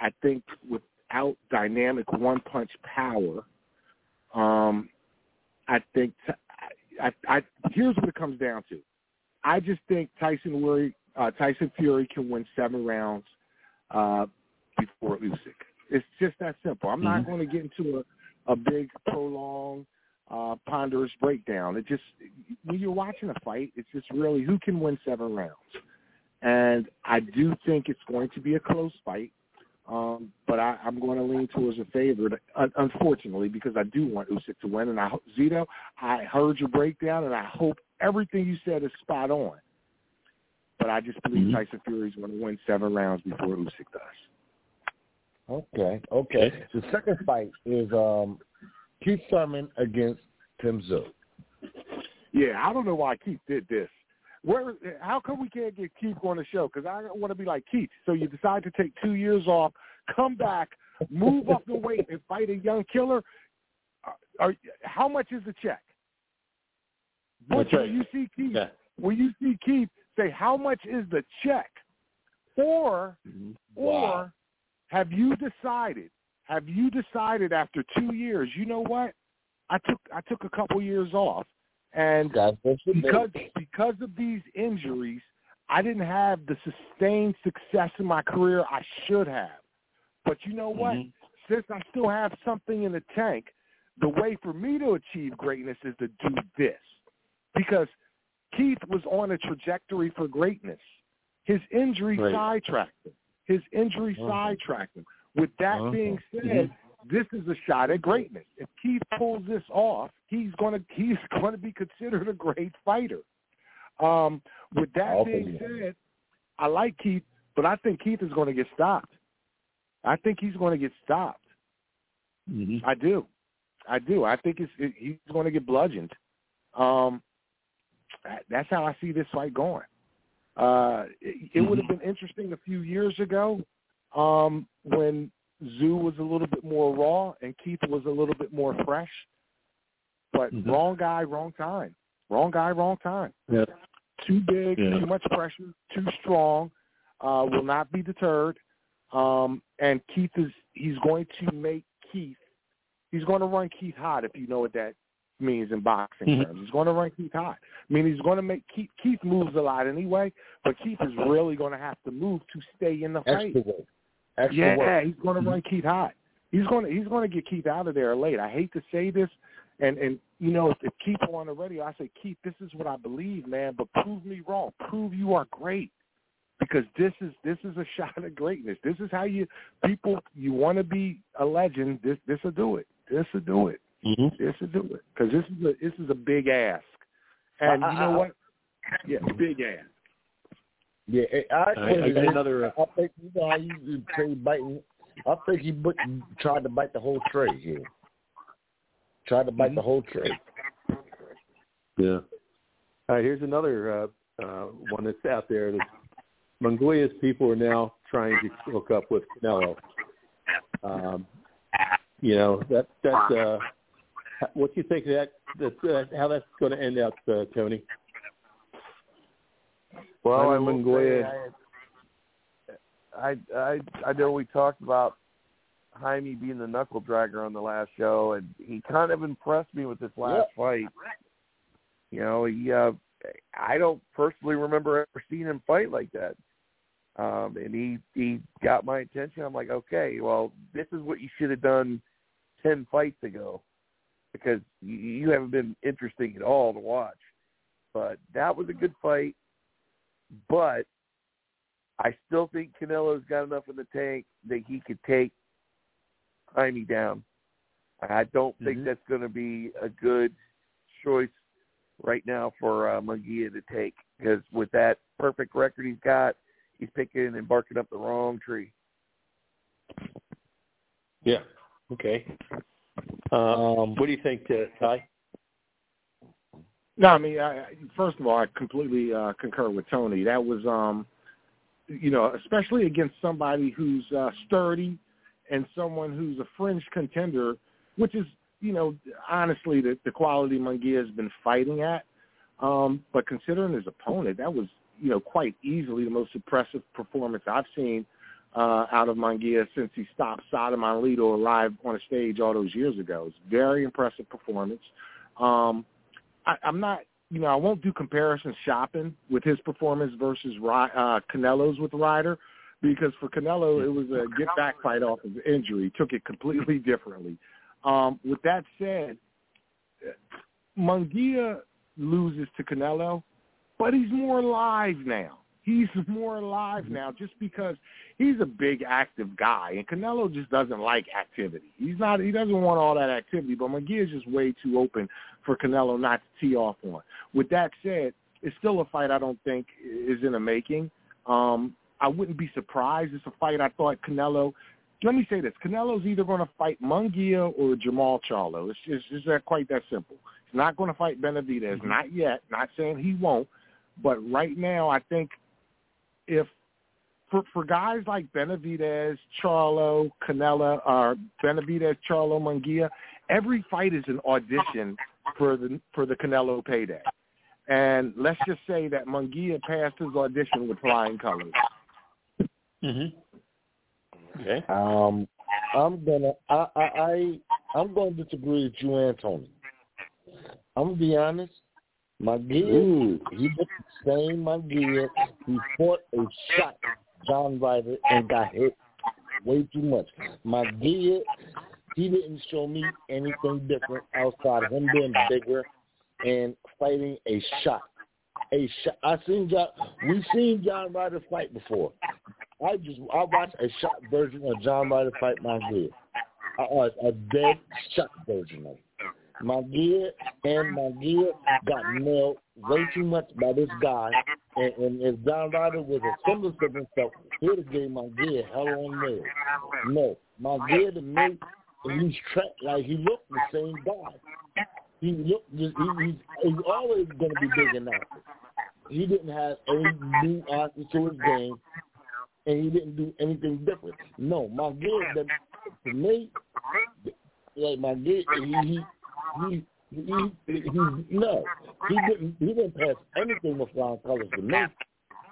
I think without dynamic one punch power, um, I think I, I, I here's what it comes down to. I just think Tyson Fury, uh, Tyson Fury can win seven rounds uh, before Usyk. It's just that simple. I'm not Mhm. going to get into a, a big, prolonged, uh, ponderous breakdown. It just when you're watching a fight, it's just really who can win seven rounds. And I do think it's going to be a close fight. Um, but I, I'm going to lean towards a favorite, un- unfortunately, because I do want Usyk to win. And I, ho- Zito, I heard your breakdown, and I hope everything you said is spot on. But I just believe Mhm. Tyson Fury is going to win seven rounds before Usyk does. Okay, okay. The second fight is um, Keith Thurman against Tim Tszyu. Yeah, I don't know why Keith did this. Where? How come we can't get Keith on the show? Because I want to be like Keith. So you decide to take two years off, come back, move up the weight, and fight a young killer. Are, are, how much is the check? Right. when you see Keith, Yeah. when you see Keith, say how much is the check, or or have you decided? Have you decided after two years? You know what? I took I took a couple years off, and Guys, what's the because because of these injuries, I didn't have the sustained success in my career I should have. But you know what? Mhm. Since I still have something in the tank, the way for me to achieve greatness is to do this. Because Keith was on a trajectory for greatness. His injury Right. sidetracked him. His injury Uh-huh. sidetracked him. With that Uh-huh. being said, this is a shot at greatness. If Keith pulls this off, he's gonna he's gonna be considered a great fighter. Um, with that I'll being said, I like Keith, but I think Keith is going to get stopped. I think he's going to get stopped. Mhm. I do, I do. I think it's, it, he's going to get bludgeoned. Um, that's how I see this fight going. Uh, it, it would have been interesting a few years ago um, when Tszyu was a little bit more raw and Keith was a little bit more fresh. But Mhm. wrong guy, wrong time. Wrong guy, wrong time. Yeah. Too big, Yeah. too much pressure, too strong. Uh, will not be deterred. Um, and Keith is he's going to make Keith. He's going to run Keith hot if you know what that means in boxing Mhm. terms. He's going to run Keith hot. I mean, he's going to make Keith. Keith moves a lot anyway, but Keith is really going to have to move to stay in the fight. Extra work. Extra Yeah, work. he's going to run Keith hot. He's going to he's going to get Keith out of there late. I hate to say this, and and you know if, if Keith were on the radio, I say Keith, this is what I believe, man. But prove me wrong. Prove you are great, because this is this is a shot at greatness. This is how you people you want to be a legend. This this will do it. This will do it. Mhm. This will do it. Because this is a this is a big ask, and I- you know I- what? Yeah, big ass. Yeah, I, I, I, I got another. Uh, I think you know how you, you say biting. I think he but, tried to bite the whole tray here. Tried to bite the whole tray. Yeah. All right, here's another uh, uh, one that's out there. That Munguia's people are now trying to hook up with Canelo. Um, you know that that. Uh, what do you think of that? That uh, how that's going to end up, uh, Tony? Well, Jaime I will Munguia- say I, I I know we talked about Jaime being the knuckle dragger on the last show, and he kind of impressed me with this last fight. You know, he uh, I don't personally remember ever seeing him fight like that. Um, and he he got my attention. I'm like, okay, well, this is what you should have done ten fights ago, because you, you haven't been interesting at all to watch. But that was a good fight. But I still think Canelo's got enough in the tank that he could take Jaime down. I don't think Mhm. that's going to be a good choice right now for uh, Munguia to take because with that perfect record he's got, he's picking and barking up the wrong tree. Yeah. Okay. Uh, Um, what do you think, uh, Ty? No, I mean, I, I- first of all, I completely uh, concur with Tony. That was, um, you know, especially against somebody who's uh, sturdy and someone who's a fringe contender, which is, you know, honestly the, the quality Munguia has been fighting at. Um, but considering his opponent, that was, you know, quite easily the most impressive performance I've seen uh, out of Munguia since he stopped Sadam Alito alive on a stage all those years ago. It's very impressive performance. Um, I, I'm not, you know, I won't do comparison shopping with his performance versus uh, Canelo's with Ryder because for Canelo it was a get back fight off of injury. Took it completely differently. Um, with that said, Munguia loses to Canelo, but he's more alive now. He's more alive now just because he's a big active guy, and Canelo just doesn't like activity. He's not. He doesn't want all that activity. But McGee is just way too open for Canelo not to tee off on. With that said, it's still a fight I don't think is in the making. Um, I wouldn't be surprised. It's a fight I thought Canelo. Let me say this: Canelo's either going to fight Munguia or Jermall Charlo. It's just it's not quite that simple. He's not going to fight Benavidez, not yet. Not saying he won't, but right now I think if for for guys like Benavidez, Charlo, Canelo, or Benavidez, Charlo, Munguia, every fight is an audition for the for the Canelo payday. And let's just say that Munguia passed his audition with flying colors. Mm-hmm. Okay. Um, I'm gonna I I, I I'm going to disagree with you, Anthony. I'm gonna be honest. Munguia, he did the same Munguia. He fought a shot John Ryder and got hit way too much. Munguia, he didn't show me anything different outside of him being bigger and fighting a shot. A shot. I seen John. We've seen John Ryder fight before. I just I watched a shot version of John Ryder fight Munguia. A, a dead shot version of it. Munguia and my gear got nailed way too much by this guy. And, and if John Ryder was a similar to himself, he would have gave Munguia hell on nails. No, my gear to me, he's trapped like he looked the same guy. He looked just he, he's, he's always going to be big active. He didn't have any new answers to his game, and he didn't do anything different. No, my gear, to me, like Munguia, he he he he, he, he no, he didn't he didn't pass anything with flying colors to me.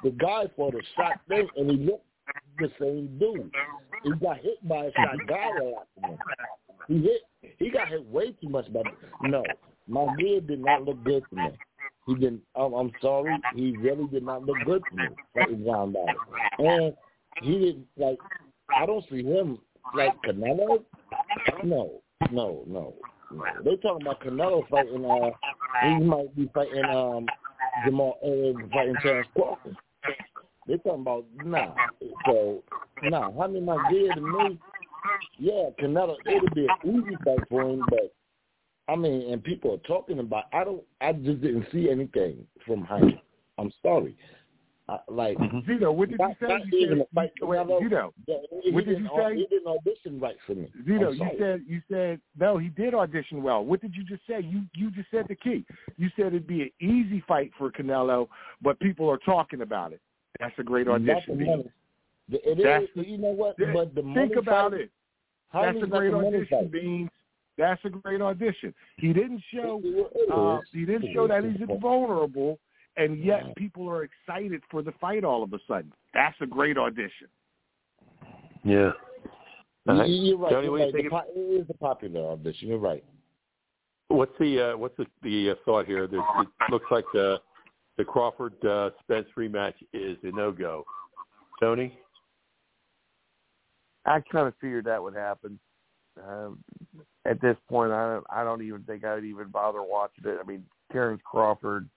The guy fought a shot thing, and he looked the same dude. He got hit by a shot guy a lot. He hit. He got hit way too much by. No, my head did not look good to me. He didn't. I'm, I'm sorry. He really did not look good to me. And he didn't like. I don't see him like Canelo. No, no, no. They talking about Canelo fighting. Uh, he might be fighting um Jermall uh, fighting Terrence Crawford. They talking about nah. So nah. My gear to me? Yeah, Canelo. It'll be an easy fight for him, but I mean, and people are talking about. I don't. I just didn't see anything from him. I'm sorry. Uh, like Zito, what did not, you say? You even said fight. wait, Canelo. Zito, Yeah, he what did didn't you say? He didn't audition right for me. Zito, I'm you said you said no, he did audition well. What did you just say? You you just said the key. You said it'd be an easy fight for Canelo, but people are talking about it. That's a great Not the audition. Zito. The- It That's is. the- you know what? Th- But the Think about fight, it. How That's a great audition, fight? Beans. That's a great audition. He didn't show It- it uh, he didn't It show is. that he's invulnerable, and yet people are excited for the fight all of a sudden. That's a great audition. Yeah. You- You're right. Tony, You're what you right. The po- it is a popular audition. You're right. What's the uh, what's the, the uh, thought here? There's, it looks like the the Crawford uh, Spence rematch is a no go. Tony, I kind of figured that would happen. Um, at this point, I don't, I don't even think I'd even bother watching it. I mean, Terrence Crawford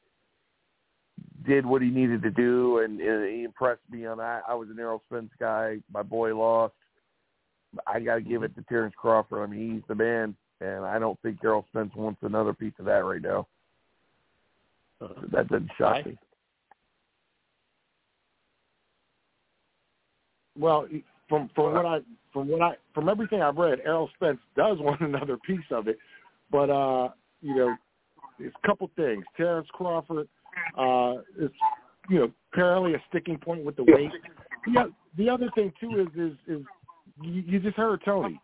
did what he needed to do, and, and he impressed me on that. I was an Errol Spence guy. My boy lost. I got to give it to Terrence Crawford. I mean, he's the man, and I don't think Errol Spence wants another piece of that right now. That doesn't shock Aye. me. Well, from from what I from what I from everything I've read, Errol Spence does want another piece of it, but uh, you know, it's a couple things. Terrence Crawford uh, is you know apparently a sticking point with the weight. The, the other thing too is is is you, you just heard Tony.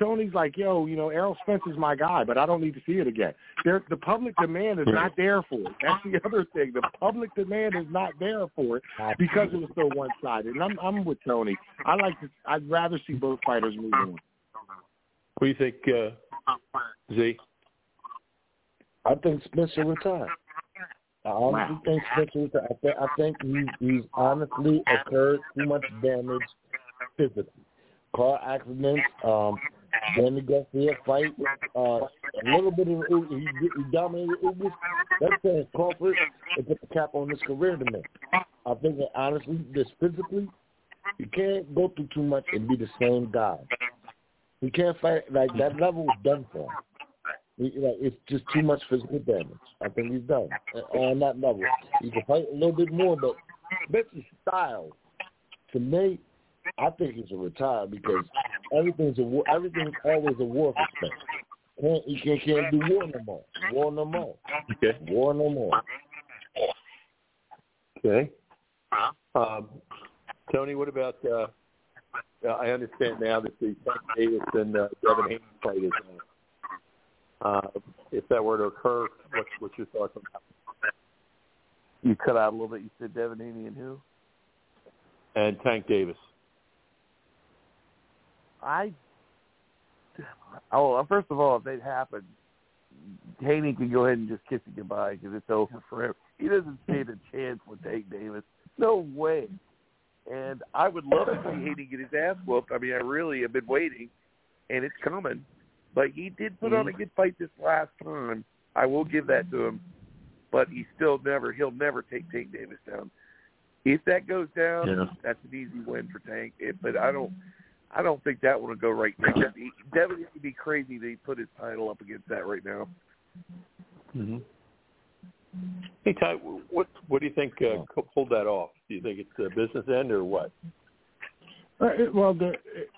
Tony's like, yo, you know, Errol Spence is my guy, but I don't need to see it again. There, the public demand is not there for it. That's the other thing. The public demand is not there for it because it was so one sided. And I'm I'm with Tony. I like to I'd rather see both fighters move on. what do you think, uh, Z? I think Spencer retired. I honestly Wow. think Spencer. I, th- I think he, he's honestly occurred too much damage physically. Car accidents, um, Danny Garcia fight, uh, a little bit of he, he dominated Ugas. That's saying Crawford and put the cap on his career to me. I think that honestly, just physically, you can't go through too much and be the same guy. He can't fight like that level is done for him. He, like, it's just too much physical damage. I think he's done on that level. He can fight a little bit more, but Spencer's style, to me, I think he's a retire because everything's a war. Everything's always a war for Spencer. Can't, you can't, can't do war no more. War no more. Okay. War no more. Okay. Um, Tony, what about? Uh, uh, I understand now that the Tank Davis and uh, Devin Haney fight is. Uh, if that were to occur, what's what's your thoughts on that? You cut out a little bit. You said Devin Haney and who? And Tank Davis. I. Oh, first of all, if it happened, Haney can go ahead and just kiss it goodbye because it's over for him. He doesn't stand a chance with Tank Davis. No way. And I would love to see Haney get his ass whooped. I mean, I really have been waiting, and it's coming. But he did put on a good fight this last time. I will give that to him. But he still never, he'll never take Tank Davis down. If that goes down, Yeah. that's an easy win for Tank. It, but I don't, I don't think that one will go right now. He, Devin would be crazy that he put his title up against that right now. Mm-hmm. Hey Ty, what what do you think uh, pulled that off? Do you think it's a business end or what? Uh, it- well, the, it, it,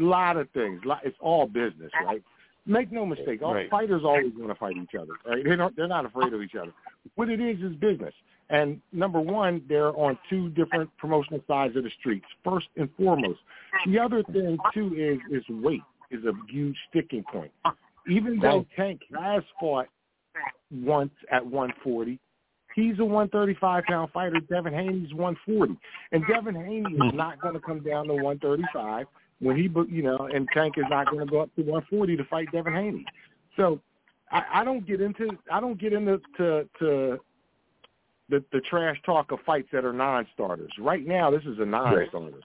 a lot of things. It's all business, uh-huh. right? Make no mistake. All Right. fighters always want to fight each other. Right? They're not. They're not afraid of each other. What it is is business. And number one, they're on two different promotional sides of the streets. First and foremost. The other thing too is is weight is a huge sticking point. Even though Tank has fought once at 140, he's a 135 pound fighter. Devin Haney's 140, and Devin Haney is hmm. not going to come down to 135 when he, you know, and Tank is not going to go up to 140 to fight Devin Haney. So I, I don't get into I don't get into to, to the the trash talk of fights that are non-starters. Right now, this is a non-starter.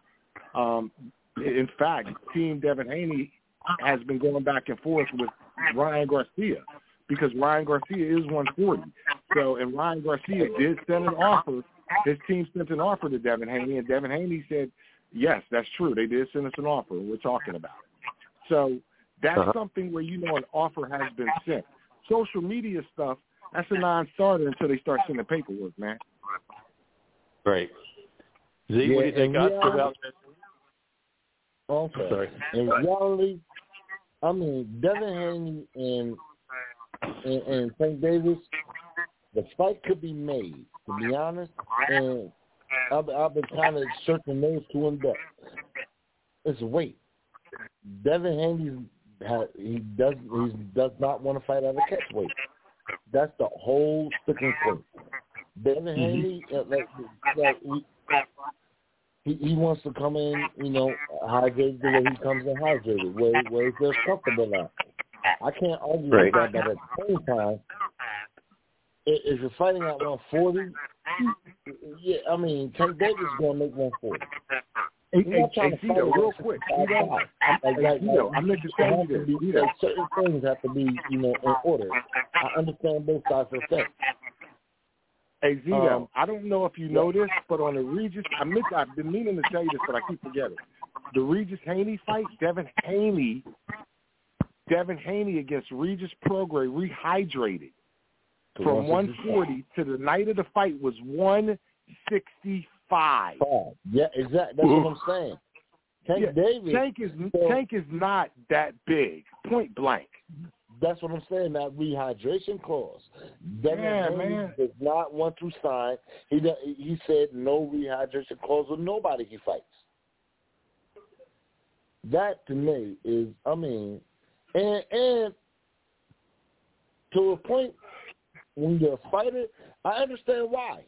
Um, in fact, Team Devin Haney has been going back and forth with Ryan Garcia because Ryan Garcia is 140. So, and Ryan Garcia did send an offer. His team sent an offer to Devin Haney, and Devin Haney said, "Yes, that's true. They did send us an offer, and we're talking about it." So that's Uh-huh. something where you know an offer has been sent. Social media stuff, that's a non-starter until they start sending paperwork, man. Right. Z, what do you think yeah, about that? Okay. I'm sorry. In reality, I mean Devin Haney and and, and Tank Davis, the fight could be made. To be honest, and I've, I've been kind of searching those two in depth. It's weight. Devin Haney ha he does he does not want to fight at a catch weight. That's the whole sticking point. Devin Haney, uh, like, like he, he he wants to come in, you know, hydrated the way he comes in hydrated, where where he feels comfortable at. I can't argue Right. with that, but at the same time, if you're fighting at 140, yeah, I mean, Tank Davis is going to make 140. Hey, hey, hey, to fight real quick. Zito, 155. I'm, Like, like, like, I'm going to it tell you has to this. be, like, certain things have to be, you know, in order. I understand both sides of the fence. Hey Zito, Um, I don't know if you know this, but on the Regis, I meant, I've been meaning to tell you this, but I keep forgetting. The Regis Haney fight, Devin Haney, Devin Haney against Regis Prograis rehydrated To from 140 to the night of the fight was 165. Five. Yeah, exactly. That's what I'm saying. Tank Yeah, Davis. Tank is Tank is not that big, point blank. That's what I'm saying. That rehydration clause. Devin Yeah, man. does not want to sign. He he said no rehydration clause with nobody he fights. That to me is, I mean, and and to a point when you're a fighter, I understand why.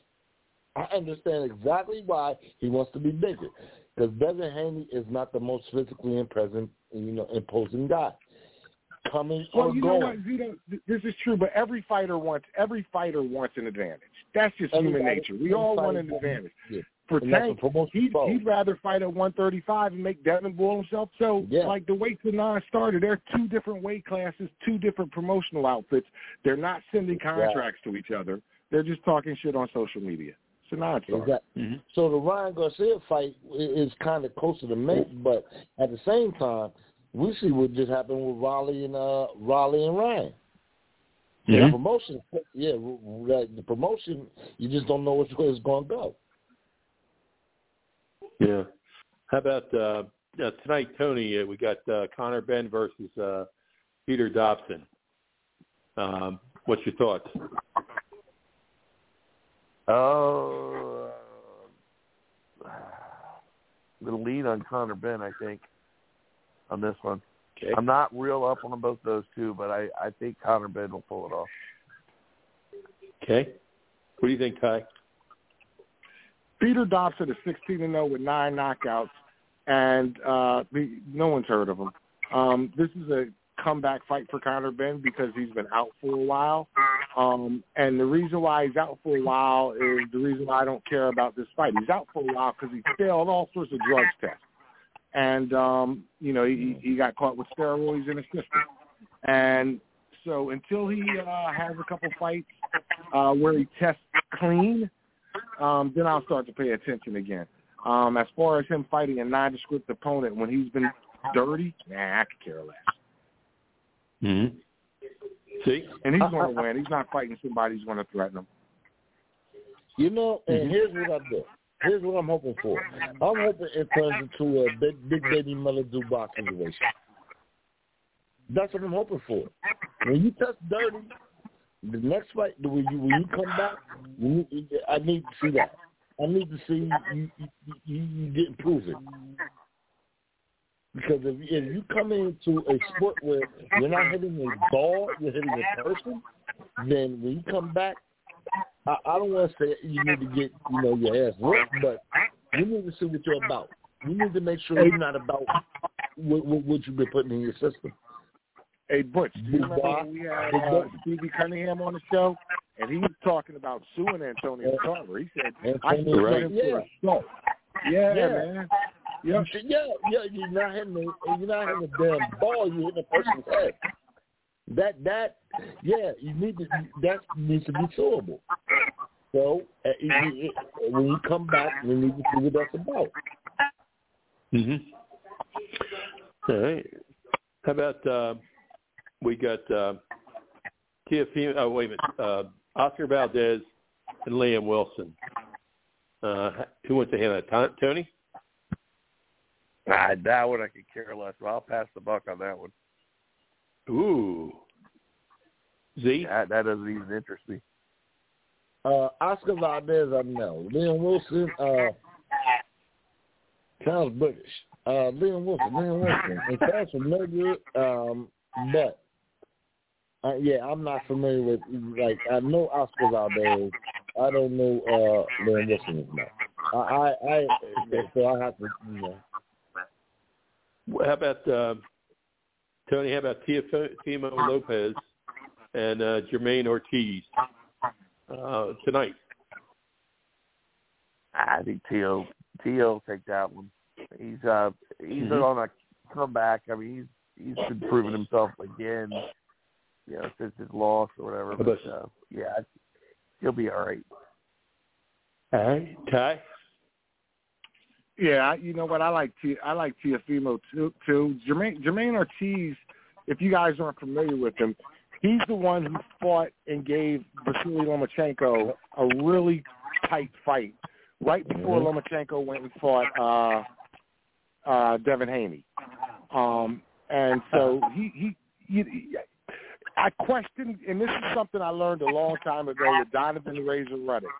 I understand exactly why he wants to be bigger. Because Devin Haney is not the most physically impressive, you know, imposing guy. Coming Well, or you know going. what, Zito? Th- This is true, but every fighter wants every fighter wants an advantage. That's just human nature. We all want an advantage. Yeah. For And that's Tank, a promotion he'd, he'd rather fight at 135 and make Devin boil himself. So, Yeah. like the weights are non-starter. They're two different weight classes, two different promotional outfits. They're not sending contracts to each other. They're just talking shit on social media. It's a non-starter. Exactly. So the Ryan Garcia fight is kind of closer to make, but at the same time, we see what just happened with Rolly and uh, Rolly and Ryan. The promotion, yeah, r- r- the promotion, you just don't know which way it's going to go. Yeah. How about uh, uh, tonight, Tony? Uh, we got uh, Conor Benn versus uh, Peter Dobson. Um, what's your thoughts? Oh, uh, the lead on Conor Benn, I think, on this one. Okay. I'm not real up on both those two, but I I think Conor Benn will pull it off. Okay. What do you think, Ty? Peter Dobson is 16 and 0 with nine knockouts, and uh, the- no one's heard of him. Um, this is a comeback fight for Conor Benn because he's been out for a while. Um, and the reason why he's out for a while is the reason why I don't care about this fight. He's out for a while because he failed all sorts of drugs tests. And, um, you know, he, he got caught with steroids in his system. And so until he uh, has a couple fights uh, where he tests clean, um, then I'll start to pay attention again. Um, as far as him fighting a nondescript opponent when he's been dirty, nah, I could care less. Mm-hmm. See? And he's going to win. He's not fighting somebody who's going to threaten him. You know, and Mm-hmm. here's what I do. Here's what I'm hoping for. I'm hoping it turns into a big, big baby Miller Dubois situation. That's what I'm hoping for. When you touch dirty, the next fight, when you when you come back, you, I need to see that. I need to see you you, you, you get proven. Because if, if you come into a sport where you're not hitting a ball, you're hitting a person, then when you come back, I, I don't want to say you need to get you know your ass whooped, but you need to see what you're about. You need to make sure you're not about what, what, what you've been putting in your system. Hey, Butch, do you remember when we had uh, Stevie Cunningham on the show, and he was talking about suing Antonio Tarver. He said, "I Antonio, sued right. him Yeah. for assault." Yeah, Yeah. man. Yep. Yeah, yeah, you're not hitting the, you're not hitting a damn ball. You're hitting a person's head. That that yeah, you need to that needs to be suable. So uh, it, it, it, when you come back, we need to see what that's about. Mm-hmm. All right. How about uh, we got uh, Teofimo? Oh, wait a minute. Uh, Oscar Valdez and Liam Wilson. Uh, who wants to handle that? Tony? I that one I could care less. But I'll pass the buck on that one. Ooh. Z? That that doesn't even interest me. Uh, Oscar Valdez, I know. Liam Wilson, uh, sounds British. Uh, Liam Wilson, Liam Wilson. It sounds familiar, um, but uh, yeah, I'm not familiar with. Like, I know Oscar Valdez. I don't know uh, Liam Wilson is not. I, I, I, so I have to, you know. How about uh, Tony? How about Teofimo Lopez and uh, Jermaine Ortiz uh, tonight? I think Tio Tio will take that one. He's uh he's Mhm. on a comeback. I mean he's he's been proving himself again. You know since his loss or whatever. But uh, yeah, he'll be all right. All right, Ty. Yeah, you know what? I like T. I like Teofimo too. Too Jermaine Jermaine Ortiz. If you guys aren't familiar with him, he's the one who fought and gave Vasily Lomachenko a really tight fight right before Lomachenko went and fought uh, uh, Devin Haney. Um, and so he, he he I question, and this is something I learned a long time ago with Donovan Razor Ruddock.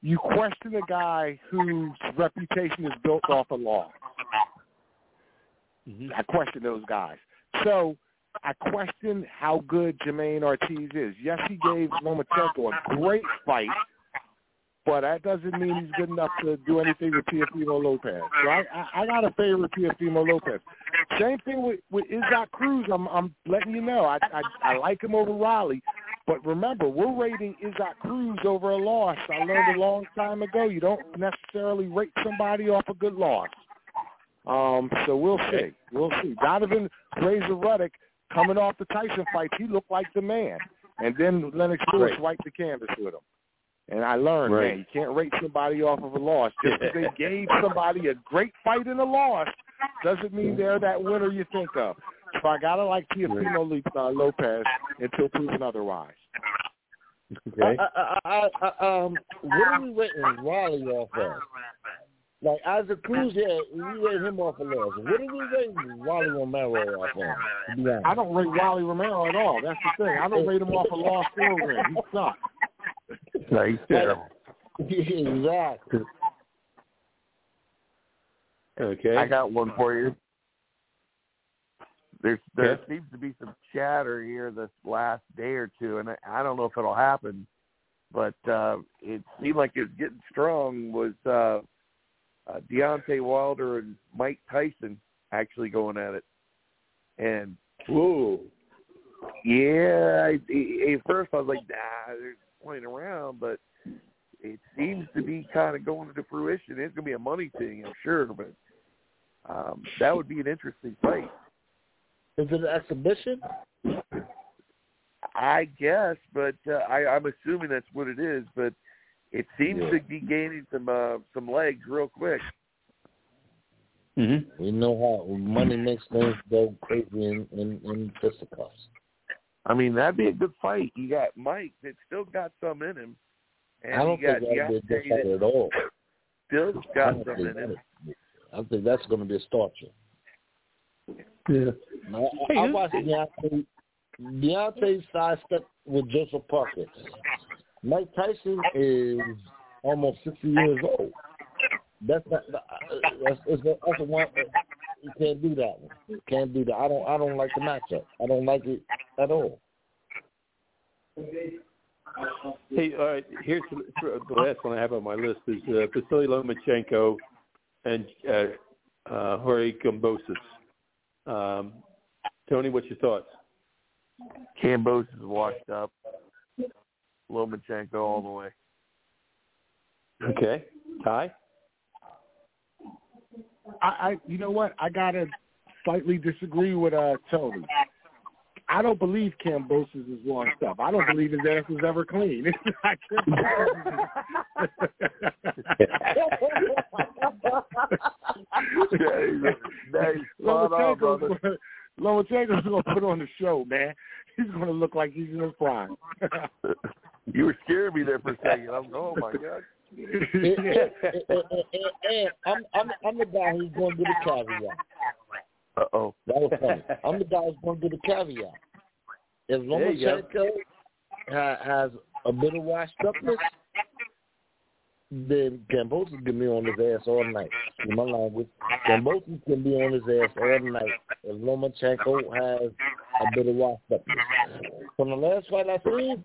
You question a guy whose reputation is built off a loss. Mm-hmm. I question those guys. So I question how good Jermaine Ortiz is. Yes, he gave Lomachenko a great fight, but that doesn't mean he's good enough to do anything with Teofimo Lopez. So I, I, I got a favor with Teofimo Lopez. Same thing with, with Isaac Cruz. I'm, I'm letting you know. I, I, I like him over Riley. But remember, we're rating Isaac Cruz over a loss. I learned a long time ago you don't necessarily rate somebody off a good loss. Um, so we'll see. We'll see. Donovan Razor Ruddock coming off the Tyson fights, he looked like the man. And then Lennox Lewis wiped the canvas with him. And I learned, Right. man, you can't rate somebody off of a loss. Just because they gave somebody a great fight in a loss doesn't mean they're that winner you think of. So I gotta like Teofimo Le- uh, Lopez until proven otherwise. Okay. I, I, I, I, um, what are we rating Riley off of? Like Isaac Cruz, yeah, we rate him off a loss. What do we rate Rolly Romero off on? To be honest? I don't rate Rolly Romero at all. That's the thing. I don't rate him off a loss or win. He sucks. No, he's terrible. exactly. Okay. I got one for you. There's there Yeah. seems to be some chatter here this last day or two, and I, I don't know if it'll happen, but uh, it seemed like it was getting strong. Was uh, uh, Deontay Wilder and Mike Tyson actually going at it? And Whoa. yeah, I, I- at first I was like, nah, they're playing around, but it seems to be kind of going into fruition. It's going to be a money thing, I'm sure, but um, that would be an interesting fight. Is it an exhibition? I guess, but uh, I, I'm assuming that's what it is. But it seems Yeah. to be gaining some uh, some legs real quick. Mhm. We know how money makes things go crazy in, in, in fisticuffs. I mean, that'd be a good fight. You got Mike that still got some in him, and I don't you got think that'd be a good fight that at all. still I got don't some think in him. I think that's going to be a starcher. Yeah. I, I, I watched Deontay. Deontay sidestep with Joseph Parker. Mike Tyson is almost sixty years old. That's not. Uh, that's, that's, that's a one. You can't do that one. You can't do that. I don't. I don't like the matchup. I don't like it at all. Hey, all right. Here's the, the last one I have on my list is uh, Vasily Lomachenko and uh, uh, Jorge Kambosos. Um, Tony, what's your thoughts? Cambos is washed up. Lomachenko all the way. Okay. Ty? I, I you know what? I gotta slightly disagree with uh Tony. I don't believe Kambosos is washed up. I don't believe his ass is ever clean. I That is spot on, brother. Lomachenko's Lomachenko's gonna put on the show, man. He's gonna look like he's in his prime. You were scaring me there for a second. I'm oh my god. And, and, and, and, and I'm, I'm, I'm the guy who's going to do the caveat. Uh oh. That was funny. I'm the guy who's going to do the caveat. If There you go. Lomachenko ha, has a bit of washed upness, then Kambosos can be on his ass all night. In my language, Kambosos can be on his ass all night if Lomachenko has a bit of washed upness. From the last fight I seen,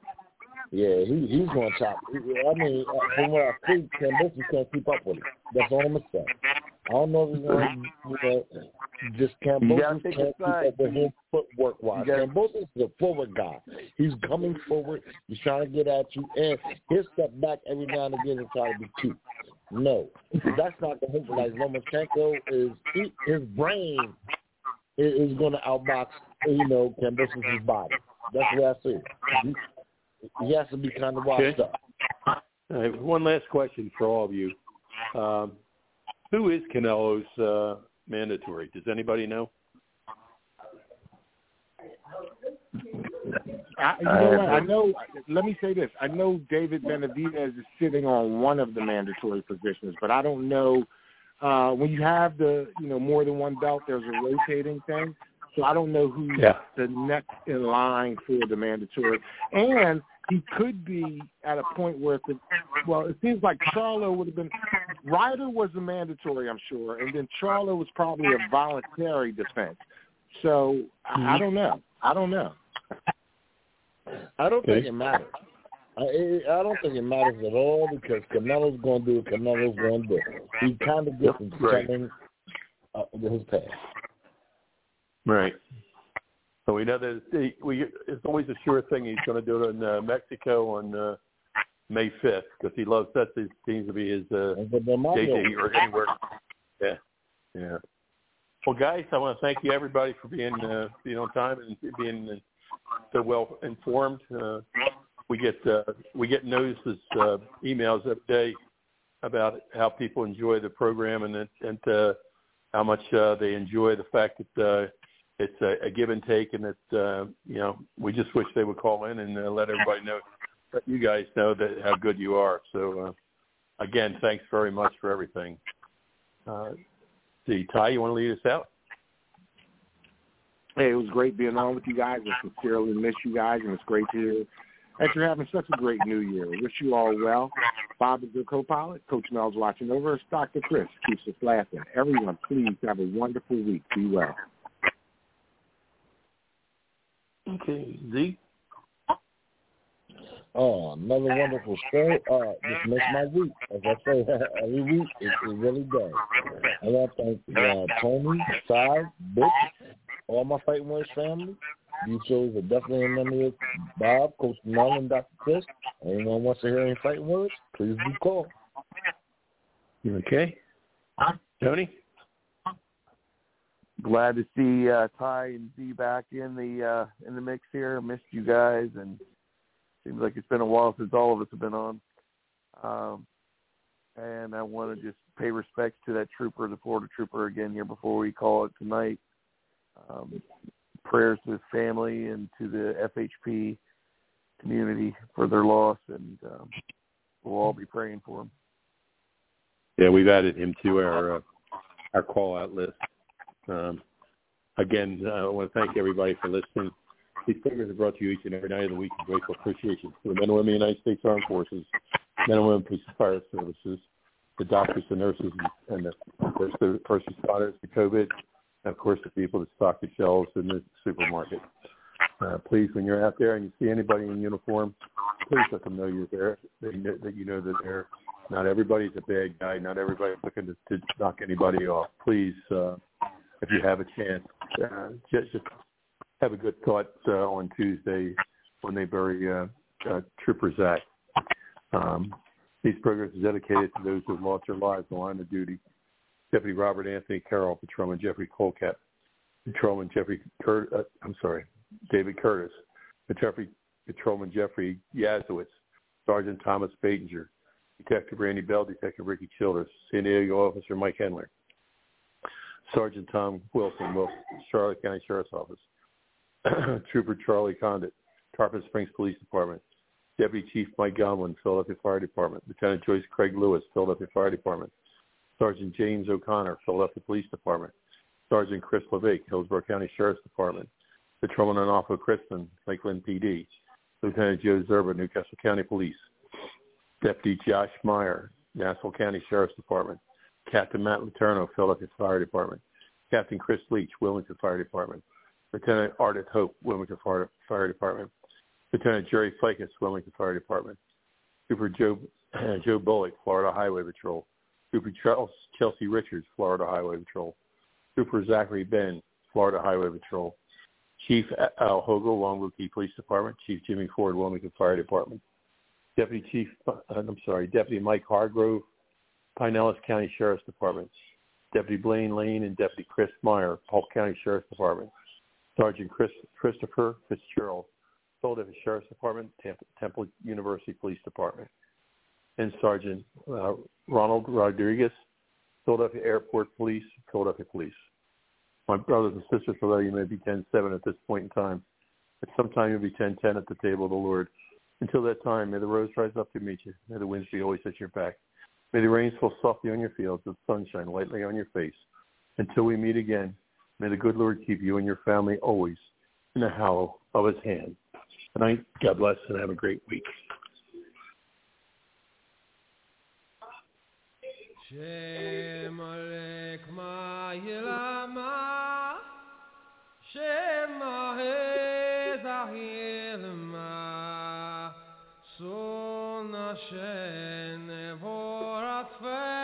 yeah, he he's going to chop. I mean, uh, from what I see, Kambosos can't keep up with him. That's all I'm gonna say. I don't know if he's going to, you know, just gotta Kambosos can't keep up with him footwork wise. Kambosos is a forward guy. He's coming forward. He's trying to get at you, and he'll step back every now and again and try to be cute. No, that's not the hope. Like Lomachenko is, he, his brain is, is going to outbox, you know, Kambosos's body. That's way I see. He, he has to be kind of washed Okay. up. All right, one last question for all of you. Um, who is Canelo's uh, mandatory? Does anybody know? I, you know what? I know. Let me say this. I know David Benavidez is sitting on one of the mandatory positions, but I don't know. Uh, when you have the, you know, more than one belt, there's a rotating thing. So I don't know who's Yeah. the next in line for the mandatory. And he could be at a point where, the, well, it seems like Charlo would have been. Ryder was a mandatory, I'm sure, and then Charlo was probably a voluntary defense. So I, I don't know. I don't know. I don't Okay. think it matters. I, I don't think it matters at all because Canelo's going to do what Canelo's going to do. He kind of gets right. coming uh, his past. Right. So we know that it's, we, it's always a sure thing he's going to do it in uh, Mexico on uh, May 5th because he loves that. It seems to be his uh, And for the Mario, JJ or anywhere. Yeah. Yeah. Well, guys, I want to thank you everybody for being uh, being on time and being uh, so well informed. Uh, we get uh, we get notices, uh, emails every day about how people enjoy the program and and uh, how much uh, they enjoy the fact that uh, it's a, a give and take, and that uh, you know we just wish they would call in and uh, let everybody know, let you guys know that how good you are. So uh, again, thanks very much for everything. Uh, see, Ty, you want to lead us out? Hey, it was great being on with you guys. I sincerely miss you guys, and it's great to hear that you're having such a great new year. Wish you all well. Bob is your co-pilot. Coach Mel's watching over. us. Dr. Chris keeps us laughing. Everyone, please have a wonderful week. Be well. Okay, Z. Oh, another wonderful show. Uh, this makes my week. As I say every week, it, it really does. I want to thank uh, Tony, Cy, Butch, all my Fighting Words family. These shows are definitely in memory of Bob, Coach Mel, and Dr. Chris. Anyone wants to hear any fighting words, please do call. Okay. Tony. Glad to see uh, Ty and Z back in the uh, in the mix here. Missed you guys, and seems like it's been a while since all of us have been on. Um, and I want to just pay respects to that trooper, the Florida trooper, again here before we call it tonight. Um, prayers to his family and to the FHP community for their loss, and um, we'll all be praying for him. Yeah, we've added him to our uh, our call out list. Um, again, uh, I want to thank everybody for listening. These programs are brought to you each and every night of the week in grateful appreciation for the men and women of the United States Armed Forces, men and women police and fire services, the doctors, the nurses, and the, the first responders to COVID, and of course the people that stock the shelves in the supermarket. Uh, please, when you're out there and you see anybody in uniform, please let them know you're there, that you know, that you know they're there. Not everybody's a bad guy. Not everybody's looking to, to knock anybody off. Please, uh, if you have a chance, uh, just, just have a good thought uh, on Tuesday when they bury uh, uh, Trooper Zach. Um, these programs are dedicated to those who have lost their lives in the line of duty. Deputy Robert Anthony Carroll, Patrolman Jeffrey Colcat, Patrolman Jeffrey Cur- uh, I'm sorry, David Curtis, Jeffrey Patrolman Jeffrey Yazowitz, Sergeant Thomas Batinger, Detective Randy Bell, Detective Ricky Childers, San Diego Officer Mike Henler, Sergeant Tom Wilson, Wilson Charlotte County Sheriff's Office, Trooper Charlie Condit, Tarpon Springs Police Department, Deputy Chief Mike Gomlin, Philadelphia Fire Department, Lieutenant Joyce Craig Lewis, Philadelphia Fire Department, Sergeant James O'Connor, Philadelphia Police Department, Sergeant Chris LeVake, Hillsborough County Sheriff's Department, Patrolman Arnulfo Crispin, Lakeland PD, Lieutenant Joe Szczerba, Newcastle County Police, Deputy Josh Meyer, Nassau County Sheriff's Department, Captain Matt Letourneau, Philadelphia Fire Department, Captain Chris Leach, Wilmington Fire Department, Lieutenant Ardith Hope, Wilmington Fire, Fire Department, Lieutenant Jerry Fickes, Wilmington Fire Department, Super Joe Joe Bullock, Florida Highway Patrol, Super Charles Chelsea Richards, Florida Highway Patrol, Super Zachary Ben, Florida Highway Patrol, Chief Al Hogle, Longwood Key Police Department, Chief Jimmy Ford, Wilmington Fire Department, Deputy Chief, uh, I'm sorry, Deputy Mike Hargrove, Pinellas County Sheriff's Department, Deputy Blaine Lane and Deputy Chris Meyer, Polk County Sheriff's Department, Sergeant Chris, Christopher Fitzgerald, Philadelphia Sheriff's Department, Temple, University Police Department, and Sergeant uh, Ronald Rodriguez, Philadelphia Airport Police, Philadelphia Police. My brothers and sisters, although you may be 10-7 at this point in time, but sometime you'll be 10-10 at the table of the Lord. Until that time, may the rose rise up to meet you. May the winds be always at your back. May the rains fall softly on your fields, the sunshine lightly on your face. Until we meet again, may the good Lord keep you and your family always in the hollow of his hand. Good night. God bless and have a great week. Nevorat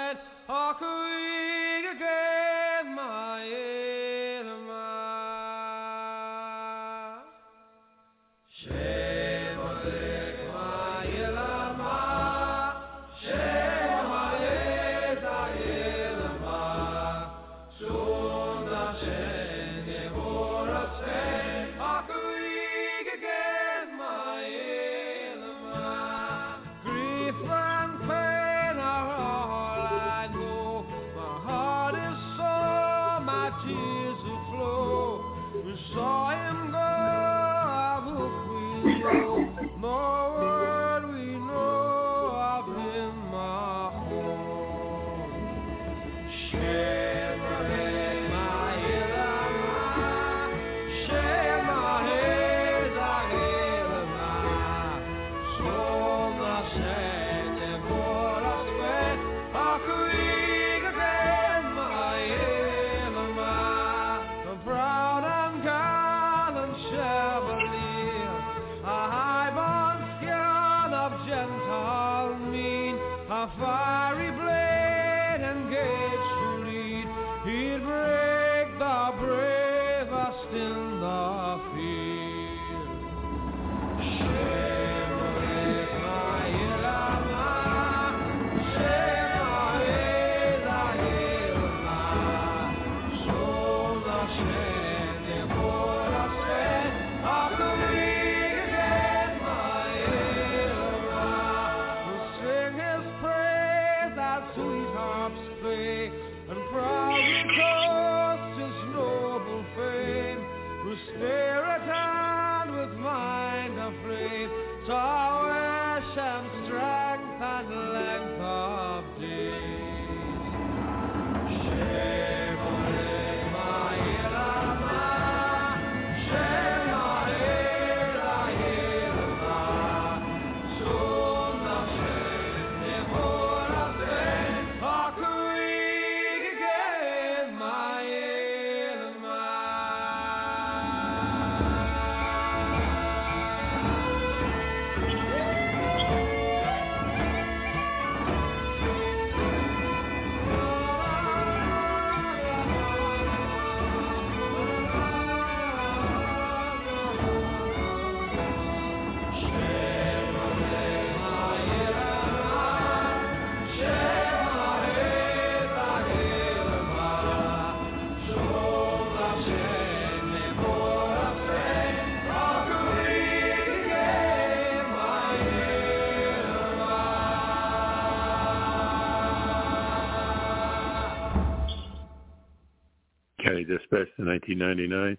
Dispatch to 1999.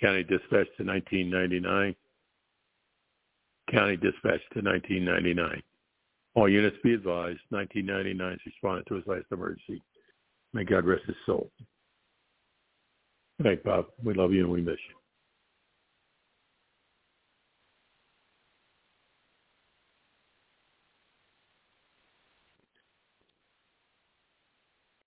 County Dispatch to 1999. County Dispatch to 1999. All units be advised, 1999 responded to his last emergency. May God rest his soul. Night, Bob. We love you and we miss you.